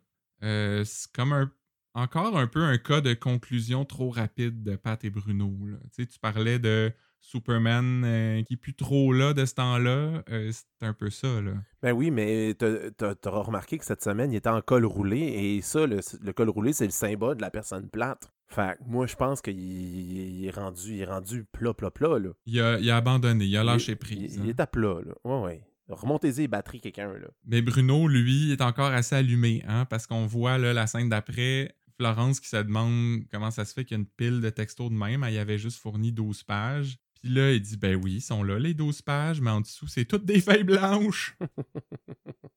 Euh, c'est comme encore un peu un cas de conclusion trop rapide de Pat et Bruno. Tu parlais de Superman euh, qui est trop là de ce temps-là. Euh, c'est un peu ça, là. Ben oui, mais t'auras remarqué que cette semaine, il était en col roulé. Et ça, le col roulé, c'est le symbole de la personne plate. Fait que moi, je pense qu'il il est rendu, il est rendu plat, plat, plat. Là. Il a, il a abandonné, il a lâché Il- prise. Il, hein. il est à plat. Là. Ouais, ouais. Remontez-y les batteries, quelqu'un. là. Mais Bruno, lui, est encore assez allumé, hein, parce qu'on voit là, la scène d'après, Florence qui se demande comment ça se fait qu'il y a une pile de textos de même. Elle y avait juste fourni 12 pages. Puis là, il dit Ben oui, ils sont là, les 12 pages, mais en dessous, c'est toutes des feuilles blanches. *laughs*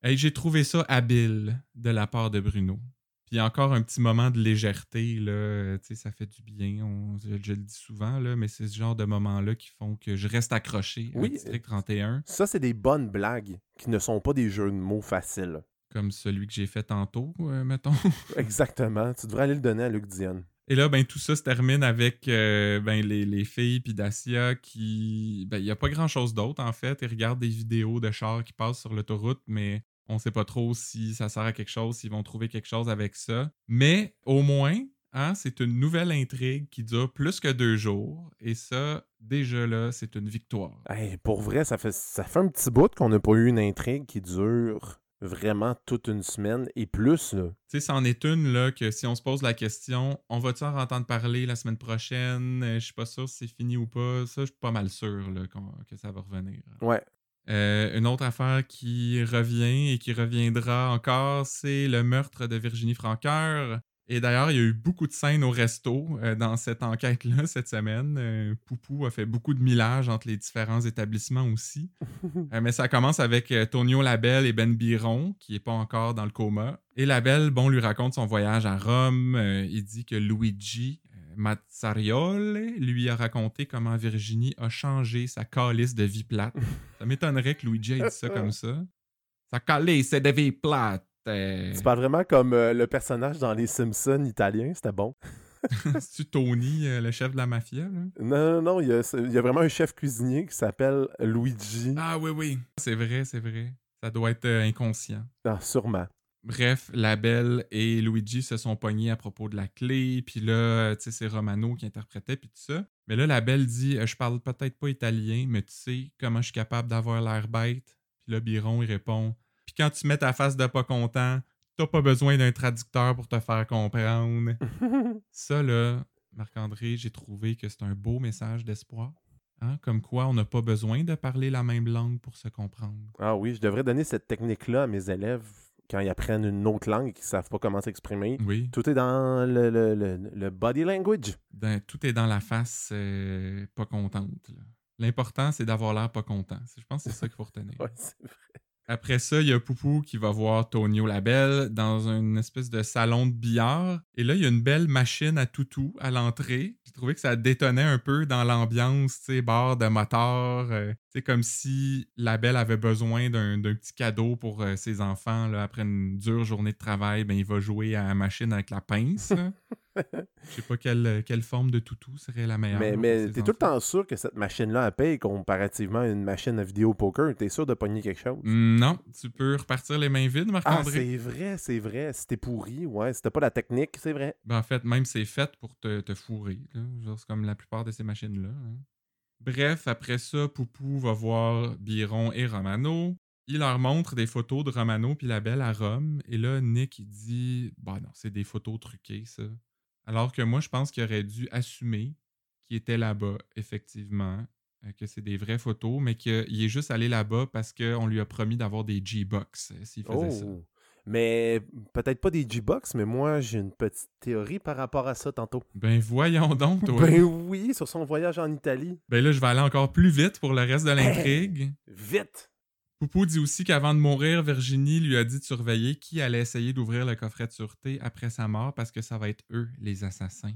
Hey, J'ai trouvé ça habile de la part de Bruno. Puis encore un petit moment de légèreté, là, tu sais, ça fait du bien. on- je, je le dis souvent, là, mais c'est ce genre de moments-là qui font que je reste accroché à Oui, District 31. Ça, c'est des bonnes blagues qui ne sont pas des jeux de mots faciles. comme celui que j'ai fait tantôt, euh, mettons. *laughs* Exactement. Tu devrais aller le donner à Luc Dion. Et là, ben, tout ça se termine avec euh, ben, les, les filles puis Dacia qui. Ben, il n'y a pas grand chose d'autre, en fait. Ils regardent des vidéos de chars qui passent sur l'autoroute, mais on sait pas trop si ça sert à quelque chose, s'ils vont trouver quelque chose avec ça. Mais au moins, hein, c'est une nouvelle intrigue qui dure plus que deux jours. Et ça, déjà là, c'est une victoire. Hey, pour vrai, ça fait, ça fait un petit bout qu'on n'a pas eu une intrigue qui dure vraiment toute une semaine et plus. Tu sais, c'en est une là que si on se pose la question, on va-tu en entendre parler la semaine prochaine? Euh, Je suis pas sûr si c'est fini ou pas. Ça, je suis pas mal sûr là, que ça va revenir. Ouais. Euh, une autre affaire qui revient et qui reviendra encore, c'est le meurtre de Virginie Franqueur. Et d'ailleurs, il y a eu beaucoup de scènes au resto euh, dans cette enquête-là cette semaine. Euh, Poupou a fait beaucoup de millage entre les différents établissements aussi. *laughs* Euh, mais ça commence avec Tonio Labelle et Ben Biron, qui n'est pas encore dans le coma. Et Labelle, bon, lui raconte son voyage à Rome. Il dit que Luigi Mazzarioli lui a raconté comment Virginie a changé sa calice de vie plate. ça m'étonnerait que Luigi ait dit ça comme ça. Sa calice de vie plate. euh. Tu parles vraiment comme euh, le personnage dans Les Simpsons italien, c'était bon. *laughs* C'est-tu Tony, euh, le chef de la mafia? là? Non, non, non, il y a, il y a vraiment un chef cuisinier qui s'appelle Luigi. Ah oui, oui. C'est vrai, c'est vrai. Ça doit être euh, inconscient. Ah, sûrement. Bref, la belle et Luigi se sont pognés à propos de la clé, puis là, euh, tu sais, c'est Romano qui interprétait, puis tout ça. Mais là, la belle dit euh, Je parle peut-être pas italien, mais tu sais comment je suis capable d'avoir l'air bête Puis là, Biron, il répond Puis quand tu mets ta face de pas content, t'as pas besoin d'un traducteur pour te faire comprendre. *laughs* ça, là, Marc-André, j'ai trouvé que c'est un beau message d'espoir. Hein? Comme quoi, on n'a pas besoin de parler la même langue pour se comprendre. ah oui, je devrais donner cette technique-là à mes élèves quand ils apprennent une autre langue et qu'ils savent pas comment s'exprimer. Oui. Tout est dans le, le- le- le body language. dans- tout est dans la face euh, pas contente. L'important, c'est d'avoir l'air pas content. Je pense que c'est ça qu'il faut retenir. *laughs* Ouais, vrai. Après ça, il y a Poupou qui va voir Tonio Labelle dans une espèce de salon de billard. Et là, il y a une belle machine à toutou à l'entrée. J'ai trouvé que ça détonnait un peu dans l'ambiance, tu sais, bar de moteur. euh, c'est comme si Labelle avait besoin d'un petit cadeau pour euh, ses enfants. Là, après une dure journée de travail, ben, il va jouer à la machine avec la pince. Je sais pas quelle, quelle forme de toutou serait la meilleure. Mais, mais t'es tout le temps sûr que cette machine-là, elle paye comparativement à une machine à vidéo poker? T'es sûr de pogner quelque chose? Non, tu peux repartir les mains vides, Ah, Marc-André. c'est vrai, c'est vrai. Si t'es pourri, ouais. Si t'as pas la technique, c'est vrai. Ben, en fait, même c'est fait pour te, te fourrer. là. Genre, C'est comme la plupart de ces machines-là. hein. Bref, après ça, Poupou va voir Biron et Romano. Il leur montre des photos de Romano puis la belle à Rome. Et là, Nick, il dit Bah non, c'est des photos truquées, ça. Alors que moi, je pense qu'il aurait dû assumer qu'il était là-bas, effectivement, euh, que c'est des vraies photos, mais qu'il est juste allé là-bas parce qu'on lui a promis d'avoir des G-Box euh, s'il faisait ça. Mais peut-être pas des G-Box, mais moi, j'ai une petite théorie par rapport à ça tantôt. Ben voyons donc, toi. Ben oui, sur son voyage en Italie. Ben là, je vais aller encore plus vite pour le reste de l'intrigue. Vite! Poupou dit aussi qu'avant de mourir, Virginie lui a dit de surveiller qui allait essayer d'ouvrir le coffret de sûreté après sa mort parce que ça va être eux, les assassins.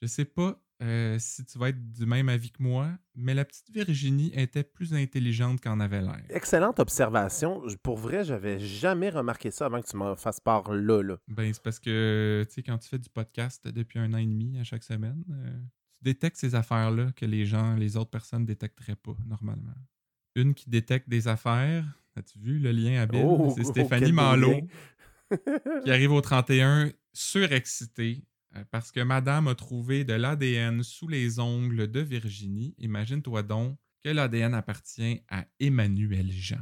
Je sais pas euh, si tu vas être du même avis que moi, mais la petite Virginie était plus intelligente qu'en avait l'air. Excellente observation. Pour vrai, j'avais jamais remarqué ça avant que tu m'en fasses part là. là. Ben, c'est parce que, tu sais, quand tu fais du podcast depuis un an et demi à chaque semaine, euh, tu détectes ces affaires-là que les gens, les autres personnes détecteraient pas normalement. Une qui détecte des affaires, as-tu vu le lien habile? Oh, c'est oh, Stéphanie beau Malo. *laughs* qui arrive au 31 surexcité euh, parce que madame a trouvé de l'ADN sous les ongles de Virginie. Imagine-toi donc que l'ADN appartient à Emmanuel Jean.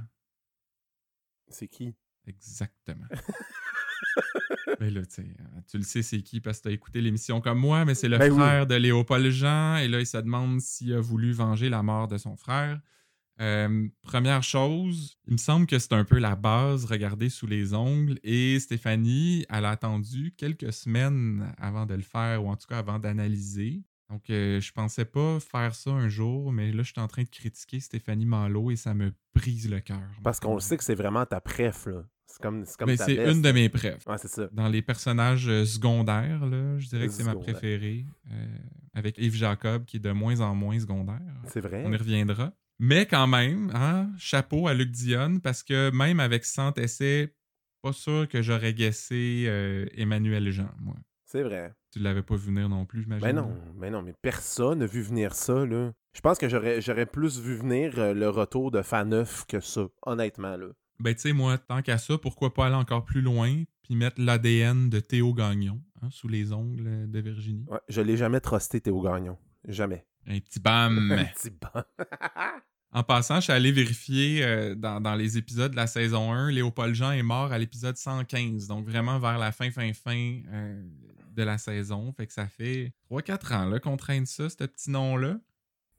C'est qui? Exactement. *laughs* ben là, tu le sais, c'est qui parce que tu as écouté l'émission comme moi, mais c'est le Ben oui. frère de Léopold Jean. Et là, il se demande s'il a voulu venger la mort de son frère. Euh, première chose, il me semble que c'est un peu la base, regarder sous les ongles. Et Stéphanie, elle a attendu quelques semaines avant de le faire, ou en tout cas avant d'analyser. Donc, euh, je pensais pas faire ça un jour, mais là, je suis en train de critiquer Stéphanie Malo et ça me brise le cœur. Parce qu'on le sait que c'est vraiment ta préf, là. C'est comme, c'est comme Mais ta c'est une de mes préfs. Ouais, c'est ça. Dans les personnages euh, secondaires, là, je dirais que c'est ma préférée. euh, avec Yves Jacob, qui est de moins en moins secondaire. C'est vrai? On y reviendra. Mais quand même, hein, chapeau à Luc Dionne, parce que même avec 100 essais, pas sûr que j'aurais guessé euh, Emmanuel Jean, moi. C'est vrai. Tu l'avais pas vu venir non plus, j'imagine. Ben non, ben non, mais personne n'a vu venir ça, là. Je pense que j'aurais, j'aurais plus vu venir euh, le retour de Faneuf que ça, honnêtement, là. Ben, tu sais, moi, tant qu'à ça, pourquoi pas aller encore plus loin puis mettre l'ADN de Théo Gagnon hein, sous les ongles de Virginie? Ouais, je l'ai jamais trusté, Théo Gagnon. Jamais. Un petit bam! *laughs* Un petit banc. *laughs* En passant, je suis allé vérifier euh, dans, dans les épisodes de la saison 1, Léopold Jean est mort à l'épisode 115, donc vraiment vers la fin, fin, fin euh, de la saison. Fait que ça fait 3-4 ans qu'on traîne ça, ce petit nom-là.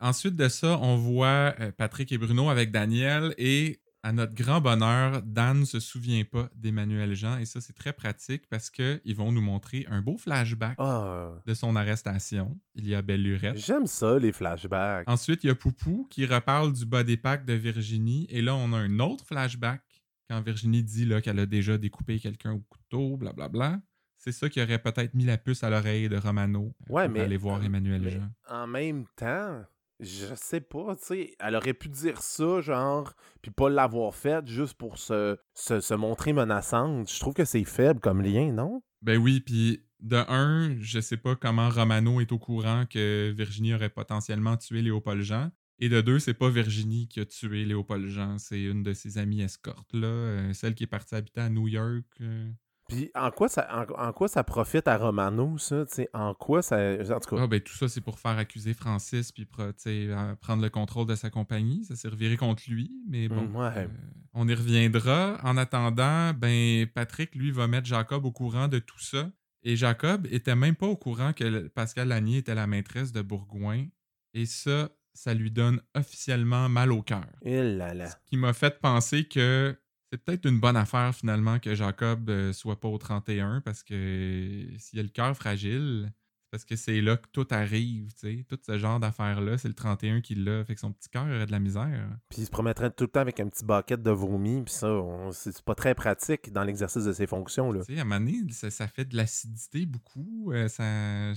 Ensuite de ça, on voit euh, Patrick et Bruno avec Daniel et à notre grand bonheur, Dan ne se souvient pas d'Emmanuel Jean et ça c'est très pratique parce qu'ils vont nous montrer un beau flashback Ah, de son arrestation. Il y a Belle Lurette. j'aime ça, les flashbacks. Ensuite, il y a Poupou qui reparle du body pack de Virginie. Et là, on a un autre flashback quand Virginie dit là, qu'elle a déjà découpé quelqu'un au couteau, blablabla. C'est ça qui aurait peut-être mis la puce à l'oreille de Romano euh, Ouais, pour mais- aller voir Emmanuel mais Jean. en même temps, je sais pas, tu sais, elle aurait pu dire ça, genre, puis pas l'avoir fait juste pour se, se, se montrer menaçante. Je trouve que c'est faible comme lien, non? Ben oui, puis de un, je sais pas comment Romano est au courant que Virginie aurait potentiellement tué Léopold Jean. Et de deux, c'est pas Virginie qui a tué Léopold Jean, c'est une de ses amies escortes, là, euh, celle qui est partie habiter à New York. euh. Puis en quoi ça, en, en quoi ça profite à Romano, ça? En quoi ça. En tout cas, Ah, ben tout ça, c'est pour faire accuser Francis puis euh, prendre le contrôle de sa compagnie. Ça servirait contre lui, mais bon. Mm, ouais. euh, on y reviendra. En attendant, ben Patrick, lui, va mettre Jacob au courant de tout ça. Et Jacob était même pas au courant que Pascal Lanier était la maîtresse de Bourgoin. Et ça, ça lui donne officiellement mal au cœur. là. Ce qui m'a fait penser que c'est peut-être une bonne affaire finalement que Jacob euh, soit pas au 31 parce que s'il a le cœur fragile, c'est parce que c'est là que tout arrive, tu sais. Tout ce genre d'affaires-là, c'est le 31 qui l'a. Fait que son petit cœur aurait de la misère. Puis il se promettrait tout le temps avec un petit bucket de vomi, puis ça, c'est c'est pas très pratique dans l'exercice de ses fonctions, là. Tu sais, à un moment donné, ça, ça fait de l'acidité beaucoup. euh, ça,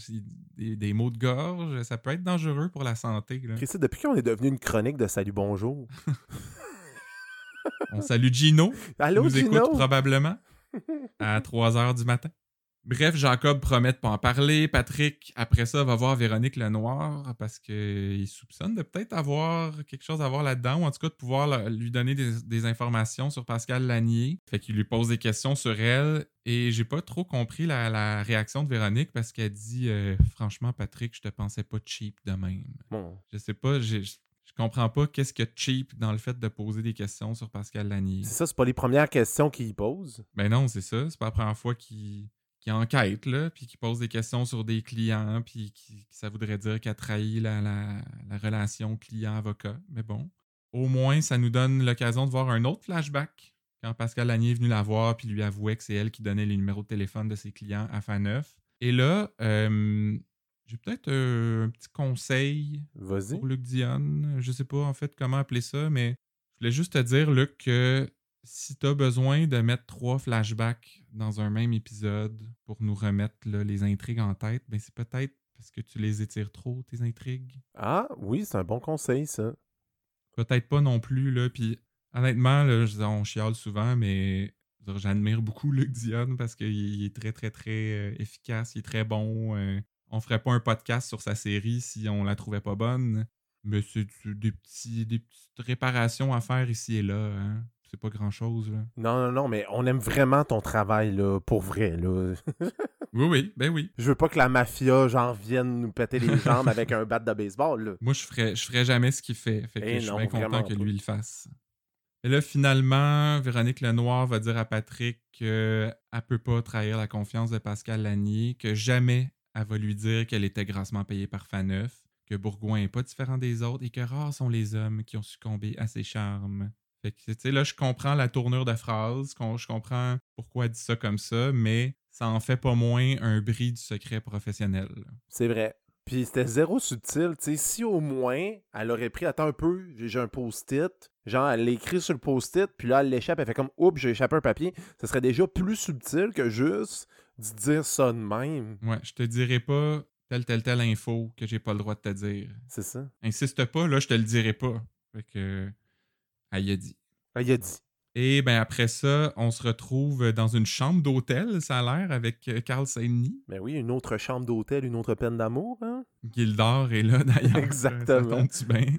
des, des maux de gorge. Ça peut être dangereux pour la santé. Là. Christy, depuis qu'on est devenu une chronique de Salut Bonjour. *laughs* On salue Gino. Allô, nous Gino? écoute probablement à *laughs* 3 heures du matin. Bref, Jacob promet de pas en parler. Patrick, après ça, va voir Véronique Lenoir parce qu'il soupçonne de peut-être avoir quelque chose à voir là-dedans, ou en tout cas de pouvoir lui donner des, des informations sur Pascal Lanier. Fait qu'il lui pose des questions sur elle. Et j'ai pas trop compris la, la réaction de Véronique parce qu'elle dit euh, Franchement, Patrick, je te pensais pas cheap de même. Bon. Je sais pas, j'ai- comprends pas qu'est-ce que cheap dans le fait de poser des questions sur Pascal Lanier. C'est ça, c'est pas les premières questions qu'il pose. Ben non, c'est ça. C'est pas la première fois qu'il enquête, là, puis qu'il pose des questions sur des clients, puis qui, ça voudrait dire qu'il a trahi la, la- la relation client-avocat. Mais bon, au moins, ça nous donne l'occasion de voir un autre flashback. Quand Pascal Lanier est venu la voir, puis lui avouait que c'est elle qui donnait les numéros de téléphone de ses clients à Faneuf. Et là, euh, j'ai peut-être euh, un petit conseil pour Luc Dionne. Je sais pas en fait comment appeler ça, mais je voulais juste te dire, Luc, que si tu as besoin de mettre trois flashbacks dans un même épisode pour nous remettre là, les intrigues en tête, ben c'est peut-être parce que tu les étires trop, tes intrigues. Ah, oui, c'est un bon conseil, ça. Peut-être pas non plus, là. Puis honnêtement, là, on chiale souvent, mais j'admire beaucoup Luc Dionne parce qu'il il est très, très, très euh, efficace, il est très bon. euh, on ferait pas un podcast sur sa série si on la trouvait pas bonne. Mais c'est du- des, petits, des petites réparations à faire ici et là. hein. c'est pas grand-chose. Non, non, non, mais on aime vraiment ton travail, là, pour vrai, là. *laughs* Oui, oui, ben oui. Je veux pas que la mafia, genre, vienne nous péter les jambes avec un bat de baseball, là. Moi, je ferais, je ferais jamais ce qu'il fait. Fait que Eh je suis content que lui le fasse. Et là, finalement, Véronique Lenoir va dire à Patrick qu'elle peut pas trahir la confiance de Pascal Lanier, que jamais elle va lui dire qu'elle était grassement payée par Faneuf, que Bourgoin est pas différent des autres et que rares sont les hommes qui ont succombé à ses charmes. Fait que, tu là, je comprends la tournure de phrase, je comprends pourquoi elle dit ça comme ça, mais ça en fait pas moins un bris du secret professionnel. C'est vrai. Puis c'était zéro subtil, tu sais. Si au moins, elle aurait pris, attends un peu, j'ai un post-it. Genre, elle l'écrit sur le post-it, puis là, elle l'échappe, elle fait comme, oups, j'ai échappé un papier. Ce serait déjà plus subtil que juste de dire ça de même. Ouais, je te dirai pas telle, telle, telle info que j'ai pas le droit de te dire. C'est ça. Insiste pas, là, je te le dirai pas. Fait que. Elle y a dit. Ah, a dit. Et ben après ça, on se retrouve dans une chambre d'hôtel, ça a l'air, avec euh, Carl Saint-Denis. Mais oui, une autre chambre d'hôtel, une autre peine d'amour, hein? Gildor est là d'ailleurs. *laughs* Exactement. Ça tombe-tu bien?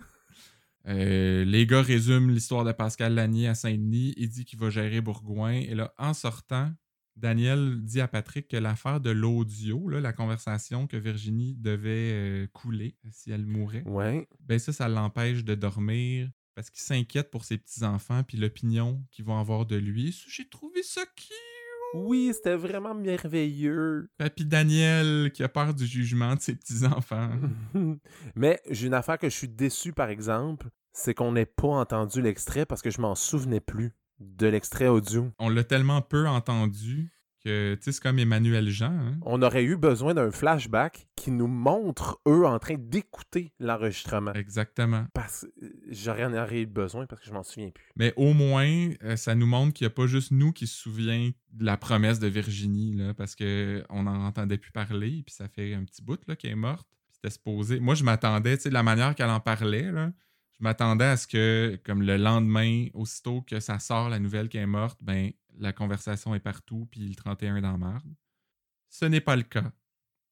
Euh, les gars résument l'histoire de Pascal Lanier à Saint-Denis. Il dit qu'il va gérer Bourgoin. Et là, en sortant, Daniel dit à Patrick que l'affaire de l'audio, la conversation que Virginie devait euh, couler si elle mourait, Ouais. ben ça, ça l'empêche de dormir parce qu'il s'inquiète pour ses petits-enfants puis l'opinion qu'ils vont avoir de lui. J'ai trouvé ça cute! Oui, c'était vraiment merveilleux. Papy Daniel qui a peur du jugement de ses petits-enfants. *laughs* Mais j'ai une affaire que je suis déçu, par exemple, c'est qu'on n'ait pas entendu l'extrait parce que je m'en souvenais plus de l'extrait audio. On l'a tellement peu entendu que, tu sais, c'est comme Emmanuel Jean. hein. On aurait eu besoin d'un flashback qui nous montre eux en train d'écouter l'enregistrement. Exactement. Parce que j'aurais en aurais eu besoin parce que je m'en souviens plus. Mais au moins, euh, ça nous montre qu'il n'y a pas juste nous qui se souvient de la promesse de Virginie, là, parce qu'on n'en entendait plus parler, puis ça fait un petit bout là, qu'elle est morte. Puis c'était supposé. Moi, je m'attendais, tu sais, de la manière qu'elle en parlait, là, je m'attendais à ce que, comme le lendemain, aussitôt que ça sort la nouvelle qu'elle est morte, ben, la conversation est partout, puis le 31 est dans la merde. Ce n'est pas le cas.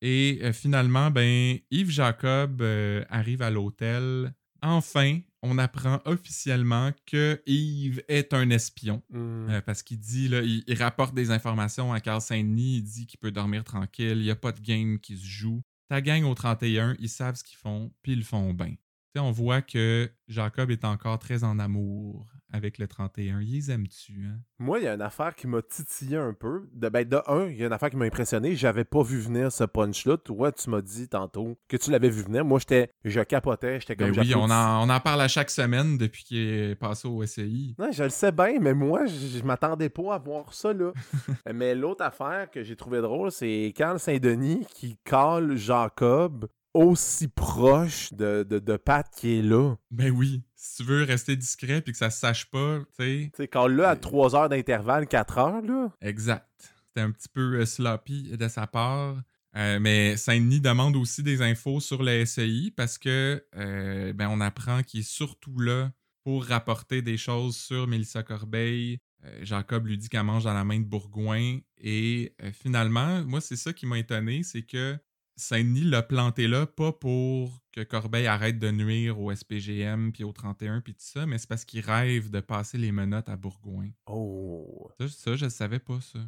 Et euh, finalement, ben, Yves Jacob euh, arrive à l'hôtel. Enfin, on apprend officiellement que Yves est un espion. Hmm. Euh, parce qu'il dit, là, il, il rapporte des informations à Carl Saint-Denis, il dit qu'il peut dormir tranquille, il n'y a pas de game qui se joue. Ta gang au 31, ils savent ce qu'ils font, puis ils le font bien. On voit que Jacob est encore très en amour avec le 31. Ils les aiment-tu, hein? Moi, il y a une affaire qui m'a titillé un peu. De, ben, de un, il y a une affaire qui m'a impressionné. J'avais pas vu venir ce punch-là. Toi, tu m'as dit tantôt que tu l'avais vu venir. Moi, j'étais, je capotais. J'étais comme Ben oui, on en, on en parle à chaque semaine depuis qu'il est passé au SCI. Non, je le sais bien, mais moi, je, je m'attendais pas à voir ça, là. *laughs* mais l'autre affaire que j'ai trouvé drôle, c'est Carl Saint-Denis qui cale Jacob aussi proche de, de, de Pat qui est là. Ben oui, si tu veux rester discret puis que ça se sache pas, tu sais. Tu sais, cale là à 3 heures d'intervalle, 4 heures, là. Exact. C'était un petit peu euh, sloppy de sa part. Euh, mais Saint-Denis demande aussi des infos sur le SEI parce que euh, ben, on apprend qu'il est surtout là pour rapporter des choses sur Mélissa Corbeil. Euh, Jacob lui dit qu'elle mange dans la main de Bourgoin. Et euh, finalement, moi, c'est ça qui m'a étonné, c'est que Saint-Denis l'a planté là, pas pour que Corbeil arrête de nuire au SPGM puis au 31 puis tout ça, mais c'est parce qu'il rêve de passer les menottes à Bourgoin. Oh. Ça, ça, je savais pas ça.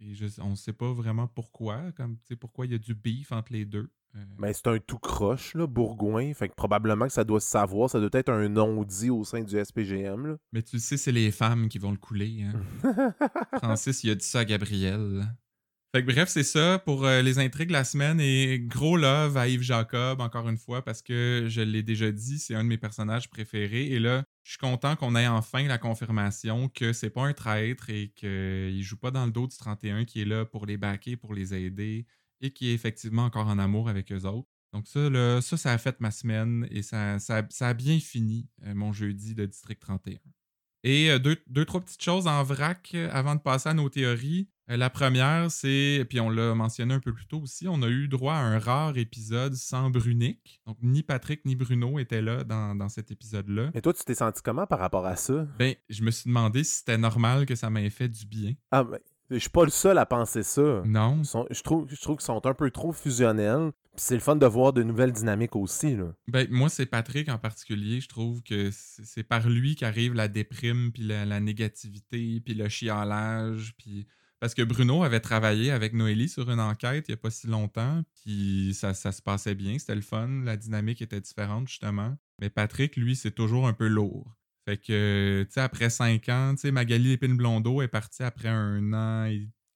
Et je, on sait pas vraiment pourquoi, comme tu sais pourquoi il y a du beef entre les deux. Euh, Mais c'est un tout croche, là, Bourgoin. Fait que probablement que ça doit se savoir. Ça doit être un non-dit au sein du SPGM, là. mais tu le sais, c'est les femmes qui vont le couler. Hein. *laughs* Francis, il a dit ça à Gabriel. Bref, c'est ça pour euh, les intrigues de la semaine et gros love à Yves Jacob, encore une fois, parce que je l'ai déjà dit, c'est un de mes personnages préférés. Et là, je suis content qu'on ait enfin la confirmation que c'est pas un traître et qu'il joue pas dans le dos du 31 qui est là pour les backer, pour les aider et qui est effectivement encore en amour avec eux autres. Donc ça, là, ça, ça a fait ma semaine et ça, ça, ça a bien fini euh, mon jeudi de District 31. Et euh, deux, deux, trois petites choses en vrac euh, avant de passer à nos théories. Euh, la première, c'est, puis on l'a mentionné un peu plus tôt aussi, on a eu droit à un rare épisode sans Brunick. Donc ni Patrick ni Bruno étaient là dans, dans cet épisode-là. Et toi, tu t'es senti comment par rapport à ça? Ben, je me suis demandé si c'était normal que ça m'ait fait du bien. Ah, ben, je suis pas le seul à penser ça. Non. Sont- je trouve, je trouve qu'ils sont un peu trop fusionnels. C'est le fun de voir de nouvelles dynamiques aussi. Là. Ben, moi, c'est Patrick en particulier. Je trouve que c'est par lui qu'arrive la déprime, puis la, négativité, puis le chialage. Puis... Parce que Bruno avait travaillé avec Noélie sur une enquête il n'y a pas si longtemps, puis ça, se passait bien, c'était le fun, la dynamique était différente, justement. Mais Patrick, lui, c'est toujours un peu lourd. Fait que, tu sais, après cinq ans, tu sais, Magali Lépine-Blondeau est partie après un an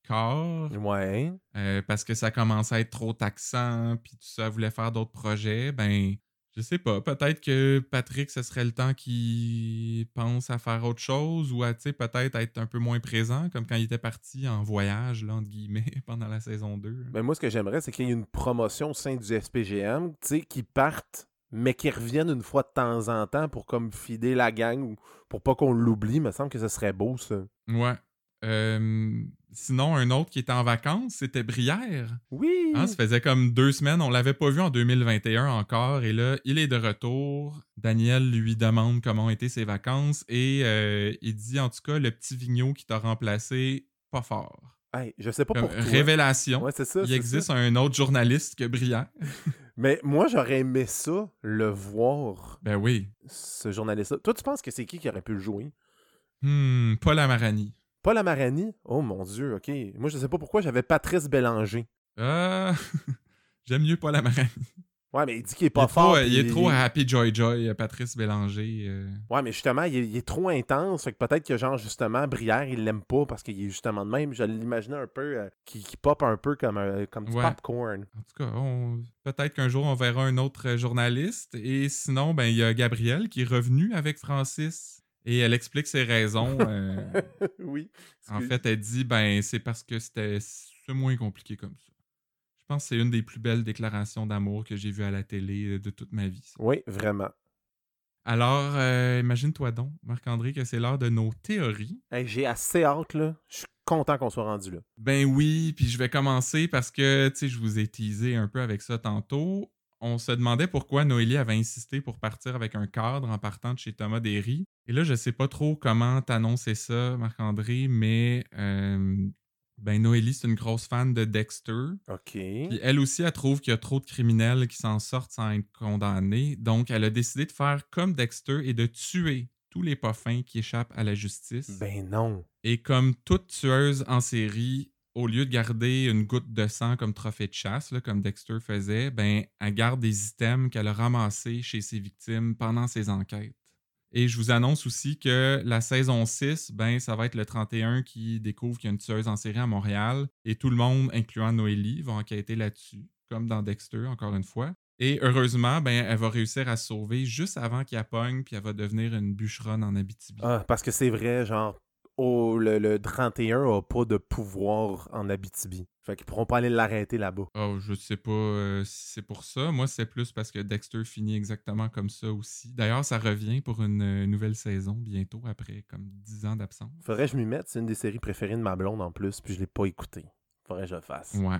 quart. Ouais. Euh, parce que ça commençait à être trop taxant, puis tout ça, voulait faire d'autres projets. Ben, je sais pas. Peut-être que Patrick, ce serait le temps qu'il pense à faire autre chose ou à, tu sais, peut-être être un peu moins présent, comme quand il était parti en voyage, là, entre guillemets, *laughs* pendant la saison 2. Ben, moi, ce que j'aimerais, c'est qu'il y ait une promotion au sein du SPGM, tu sais, qui parte mais qui reviennent une fois de temps en temps pour comme fider la gang ou pour pas qu'on l'oublie. Il me semble que ce serait beau, ça. Ouais. Sinon, un autre qui était en vacances, c'était Brière. Oui. Hein, ça faisait comme deux semaines. On l'avait pas vu en 2021 encore. Et là, il est de retour. Daniel lui demande comment ont été ses vacances. Et euh, il dit, en tout cas, le petit Vigneault qui t'a remplacé, pas fort. Hey, je sais pas pourquoi. Révélation. Ouais, ça, il existe un autre journaliste que Brière. *laughs* Mais moi, j'aurais aimé ça, le voir. Ben oui. Ce journaliste-là. Toi, tu penses que c'est qui qui aurait pu le jouer? Hmm, Paul Amarani. Paul Amarani? Oh mon Dieu, ok. Moi, je sais pas pourquoi j'avais Patrice Bélanger. Ah, *laughs* j'aime mieux Paul Amarani. Ouais, mais il dit qu'il est pas fort. il est trop Happy Joy Joy, euh, Patrice Bélanger. Euh. Ouais, mais justement, il est, trop intense. Fait que peut-être que, genre, justement, Brière, il l'aime pas parce qu'il est justement de même. Je l'imaginais un peu, euh, qui, pop un peu comme, comme du popcorn. En tout cas, peut-être qu'un jour, on verra un autre journaliste. Et sinon, ben, il y a Gabrielle qui est revenue avec Francis. Et elle explique ses raisons. *laughs* oui. En fait, elle dit, ben, c'est parce que c'était moins compliqué comme ça. Je pense que c'est une des plus belles déclarations d'amour que j'ai vues à la télé euh, de toute ma vie. Oui, vraiment. Alors, euh, imagine-toi donc, Marc-André, que c'est l'heure de nos théories. j'ai assez hâte, là. Je suis content qu'on soit rendu là. Ben oui, puis je vais commencer parce que, tu sais, je vous ai teasé un peu avec ça tantôt. On se demandait pourquoi Noélie avait insisté pour partir avec un cadre en partant de chez Thomas Derry. Et là, je sais pas trop comment t'annoncer ça, Marc-André, mais euh, ben Noélie, c'est une grosse fan de Dexter. OK. Puis elle aussi, elle trouve qu'il y a trop de criminels qui s'en sortent sans être condamnés. Donc, elle a décidé de faire comme Dexter et de tuer tous les poffins qui échappent à la justice. Ben non. Et comme toute tueuse en série, au lieu de garder une goutte de sang comme trophée de chasse, comme Dexter faisait, ben, elle garde des items qu'elle a ramassés chez ses victimes pendant ses enquêtes. Et je vous annonce aussi que la saison 6, ben, ça va être le 31 qui découvre qu'il y a une tueuse en série à Montréal. Et tout le monde, incluant Noélie, va enquêter là-dessus, comme dans Dexter, encore une fois. Et heureusement, ben, elle va réussir à se sauver juste avant qu'il pogne, puis elle va devenir une bûcheronne en Abitibi. Ah, parce que c'est vrai, genre, le, 31 n'a pas de pouvoir en Abitibi. Fait qu'ils pourront pas aller l'arrêter là-bas. Oh, je sais pas euh, si c'est pour ça. Moi, c'est plus parce que Dexter finit exactement comme ça aussi. D'ailleurs, ça revient pour une euh, nouvelle saison bientôt, après comme 10 ans d'absence. Faudrait que je m'y mette. C'est une des séries préférées de ma blonde en plus, puis je l'ai pas écouté. Faudrait que je le fasse. Ouais.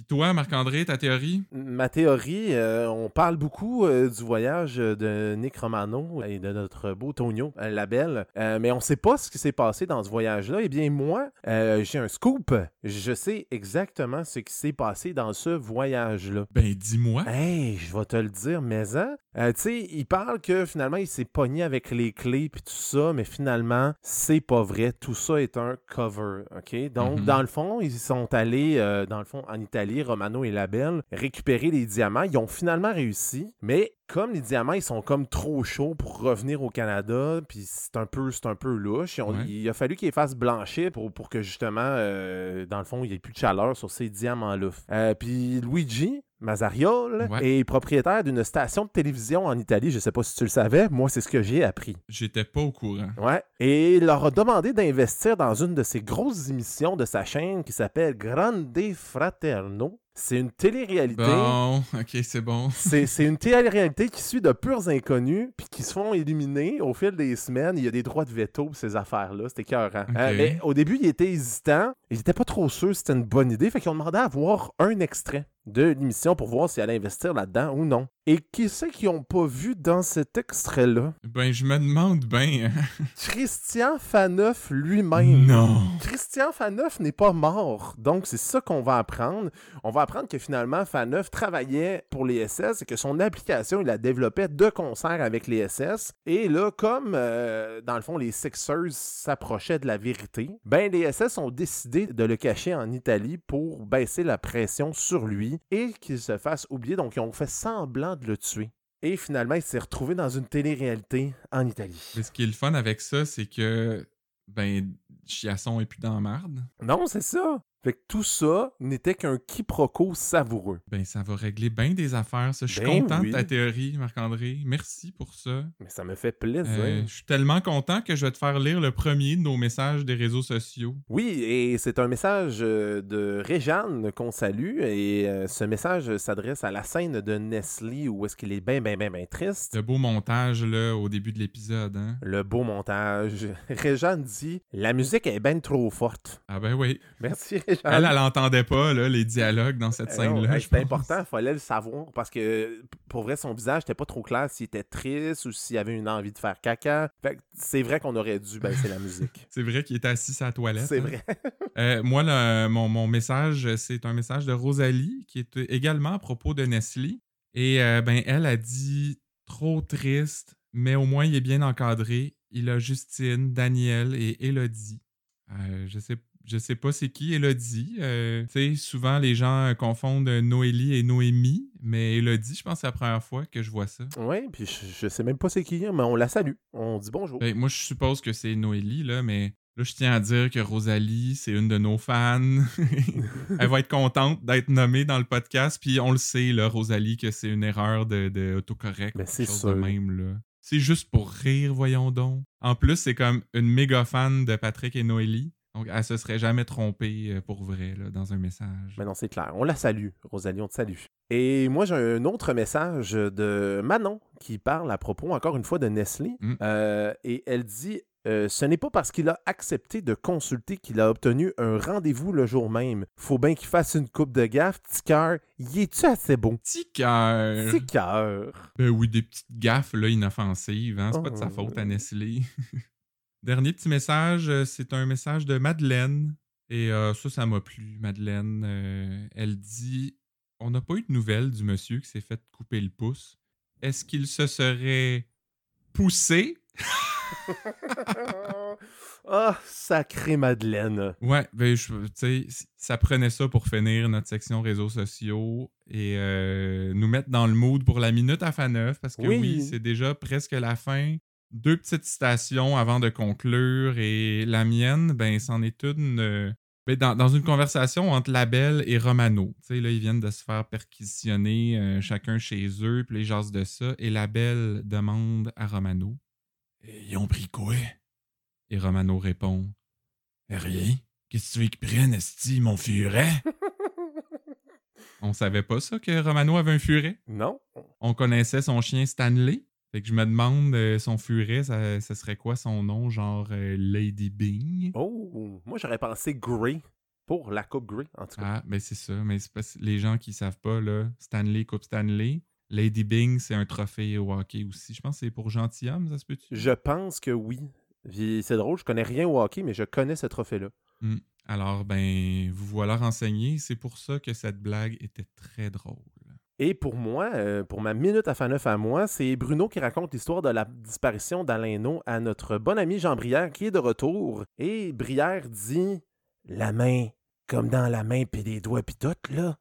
Puis toi, Marc-André, ta théorie? Ma théorie, euh, on parle beaucoup euh, du voyage de Nick Romano et de notre beau Tonio, euh, la belle, mais on ne sait pas ce qui s'est passé dans ce voyage-là. Eh bien, moi, j'ai un scoop. Je sais exactement ce qui s'est passé dans ce voyage-là. Ben, dis-moi. Hey, je vais te le dire, mais hein? tu sais, il parle que finalement, il s'est pogné avec les clés puis tout ça, mais finalement, c'est pas vrai. Tout ça est un cover, OK? Donc, mm-hmm. dans le fond, ils sont allés, dans le fond, en Italie Romano et Labelle, récupérer les diamants. Ils ont finalement réussi, mais comme les diamants, ils sont comme trop chauds pour revenir au Canada, puis c'est un peu, c'est un peu louche. Il a fallu qu'ils fassent blanchir pour, pour que justement, euh, dans le fond, il n'y ait plus de chaleur sur ces diamants-là. Euh, puis Luigi, Mazariol est propriétaire d'une station de télévision en Italie. Je ne sais pas si tu le savais, moi c'est ce que j'ai appris. J'étais pas au courant. Ouais. Et il leur a demandé d'investir dans une de ces grosses émissions de sa chaîne qui s'appelle Grande Fraterno. C'est une télé-réalité. Bon, ok, c'est bon. *laughs* c'est une télé-réalité qui suit de purs inconnus, puis qui se font éliminer au fil des semaines. Il y a des droits de veto pour ces affaires-là. C'était écœurant. Euh, mais au début, il était hésitant. Il n'était pas trop sûr si c'était une bonne idée. Fait qu'ils ont demandé à voir un extrait. De l'émission pour voir si elle allait investir là-dedans ou non. Et qui c'est qui n'ont pas vu dans cet extrait-là? Ben, je me demande bien. *laughs* Christian Faneuf lui-même. non. Christian Faneuf n'est pas mort. Donc, c'est ça qu'on va apprendre. On va apprendre que finalement, Faneuf travaillait pour les SS et que son application, il la développait de concert avec les SS. Et là, comme euh, dans le fond, les Sixers s'approchaient de la vérité, ben, les SS ont décidé de le cacher en Italie pour baisser la pression sur lui et qu'il se fasse oublier. Donc, ils ont fait semblant de le tuer. Et finalement, il s'est retrouvé dans une télé-réalité en Italie. Mais ce qui est le fun avec ça, c'est que, ben, Chiasson est plus dans la marde. Non, c'est ça. Fait que tout ça n'était qu'un quiproquo savoureux. Ben, ça va régler bien des affaires, ça. Je suis Ben content oui. de ta théorie, Marc-André. Merci pour ça. Mais ça me fait plaisir. Euh, je suis tellement content que je vais te faire lire le premier de nos messages des réseaux sociaux. Oui, et c'est un message euh, de Réjeanne qu'on salue. Et euh, ce message s'adresse à la scène de Nestlé où est-ce qu'il est bien, bien, bien, bien triste. Le beau montage, là, au début de l'épisode, hein? Le beau montage. *laughs* Réjeanne dit La musique est bien trop forte. Ah ben oui. Merci. *laughs* Elle, elle entendait pas, là, les dialogues dans cette non, scène-là. hey, C'était important, il fallait le savoir parce que pour vrai, son visage n'était pas trop clair s'il était triste ou s'il avait une envie de faire caca. C'est vrai qu'on aurait dû baisser la musique. *laughs* C'est vrai qu'il était assis à la toilette. C'est hein. vrai. *laughs* Euh, moi, le- mon, mon message, c'est un message de Rosalie, qui est également à propos de Nestlé. Et euh, ben, elle a dit trop triste, mais au moins il est bien encadré. Il a Justine, Daniel et Elodie. Euh, je sais je sais pas c'est qui Elodie. Euh, tu sais, souvent les gens euh, confondent Noélie et Noémie, mais Elodie, je pense que c'est la première fois que je vois ça. Oui, puis je, je sais même pas c'est qui, mais on la salue. On dit bonjour. Ben, moi, je suppose que c'est Noélie, là, mais là, je tiens à dire que Rosalie, c'est une de nos fans. *laughs* Elle va être contente d'être nommée dans le podcast. Puis on le sait, là, Rosalie, que c'est une erreur de, de autocorrect. Ben, c'est même, là. C'est juste pour rire, voyons donc. En plus, c'est comme une méga fan de Patrick et Noélie. Donc, elle se serait jamais trompée euh, pour vrai, là, dans un message. Mais non, c'est clair. On la salue, Rosalie, on te salue. Et moi, j'ai un autre message de Manon qui parle à propos, encore une fois, de Nestlé. Mm. Euh, et elle dit euh, Ce n'est pas parce qu'il a accepté de consulter qu'il a obtenu un rendez-vous le jour même. Faut bien qu'il fasse une coupe de gaffe. Petit cœur, y es-tu assez bon? Petit cœur. Petit cœur. Ben oui, des petites gaffes là, inoffensives. Hein? C'est pas de sa Oh. faute à Nestlé. *laughs* Dernier petit message, euh, c'est un message de Madeleine. Et euh, ça, ça m'a plu. Madeleine, euh, elle dit On n'a pas eu de nouvelles du monsieur qui s'est fait couper le pouce. Est-ce qu'il se serait poussé *laughs* Ah, sacré Madeleine. Ouais, ben, je- tu sais, ça prenait ça pour finir notre section réseaux sociaux et euh, nous mettre dans le mood pour la minute à fin neuf parce que oui, Oui. c'est déjà presque la fin. Deux petites citations avant de conclure et la mienne, ben, c'en est une. euh, ben, dans, dans une conversation entre Labelle et Romano. Tu sais, là, ils viennent de se faire perquisitionner euh, chacun chez eux, puis les jasent de ça. Et Labelle demande à Romano Ils ont pris quoi? Et Romano répond Rien. Qu'est-ce que tu veux qu'ils prennent, Esti, mon furet? *laughs* On savait pas ça que Romano avait un furet? Non? On connaissait son chien Stanley? Fait que je me demande, euh, son furet, ça, ça serait quoi son nom? Genre euh, Lady Bing? Oh, moi j'aurais pensé Grey pour la coupe Grey, en tout cas. Ah, ben c'est ça. Mais c'est parce les gens qui savent pas, là, Stanley, Coupe Stanley. Lady Bing, c'est un trophée au hockey aussi. Je pense que c'est pour gentilhomme, ça se peut-tu? Je pense que oui. C'est drôle, je connais rien au hockey, mais je connais ce trophée-là. Alors, ben, vous voilà renseigné. C'est pour ça que cette blague était très drôle. Et pour moi, euh, pour ma minute à fin neuf à moi, c'est Bruno qui raconte l'histoire de la disparition d'Alain à notre bon ami Jean Brière qui est de retour. Et Brière dit La main, comme dans la main pis des doigts pis tout, là.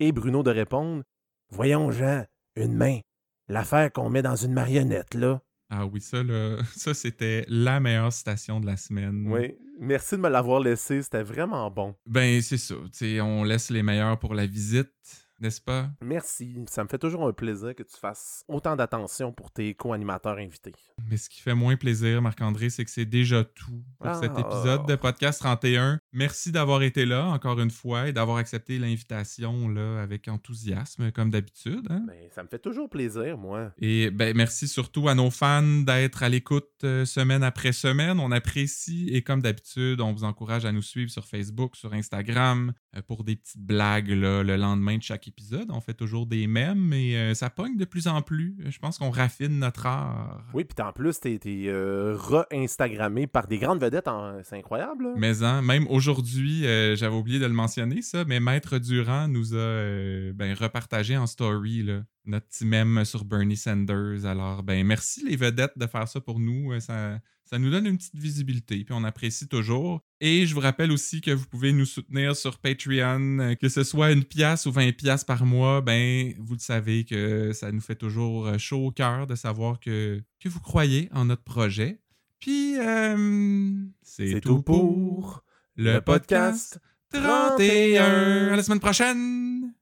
Et Bruno de répondre Voyons, Jean, une main. L'affaire qu'on met dans une marionnette, là. Ah oui, ça, là, *laughs* ça c'était la meilleure citation de la semaine. Oui. Merci de me l'avoir laissé, c'était vraiment bon. Ben, c'est ça. Tu sais, on laisse les meilleurs pour la visite, n'est-ce pas? Merci. Ça me fait toujours un plaisir que tu fasses autant d'attention pour tes co-animateurs invités. Mais ce qui fait moins plaisir, Marc-André, c'est que c'est déjà tout pour cet Ah. épisode de Podcast 31. Merci d'avoir été là encore une fois et d'avoir accepté l'invitation là avec enthousiasme comme d'habitude. hein. Ben, ça me fait toujours plaisir, moi. Et ben, merci surtout à nos fans d'être à l'écoute euh, semaine après semaine. On apprécie et comme d'habitude, on vous encourage à nous suivre sur Facebook, sur Instagram euh, pour des petites blagues là, le lendemain de chaque épisode. On fait toujours des mèmes et euh, ça pogne de plus en plus. Je pense qu'on raffine notre art. Oui, puis en plus, t'es t'es, euh, re-instagrammé par des grandes vedettes. en- C'est incroyable. là. Mais hein, même aujourd'hui, euh, j'avais oublié de le mentionner, ça, mais Maître Durand nous a euh, ben, repartagé en story là, notre petit mème sur Bernie Sanders. Alors, ben merci les vedettes de faire ça pour nous. Euh, Ça, ça nous donne une petite visibilité, puis on apprécie toujours. Et je vous rappelle aussi que vous pouvez nous soutenir sur Patreon, euh, que ce soit une pièce ou 20 pièces par mois. Ben, vous le savez que ça nous fait toujours euh, chaud au cœur de savoir que, que vous croyez en notre projet. Puis, euh, c'est tout pour le podcast 31. À la semaine prochaine!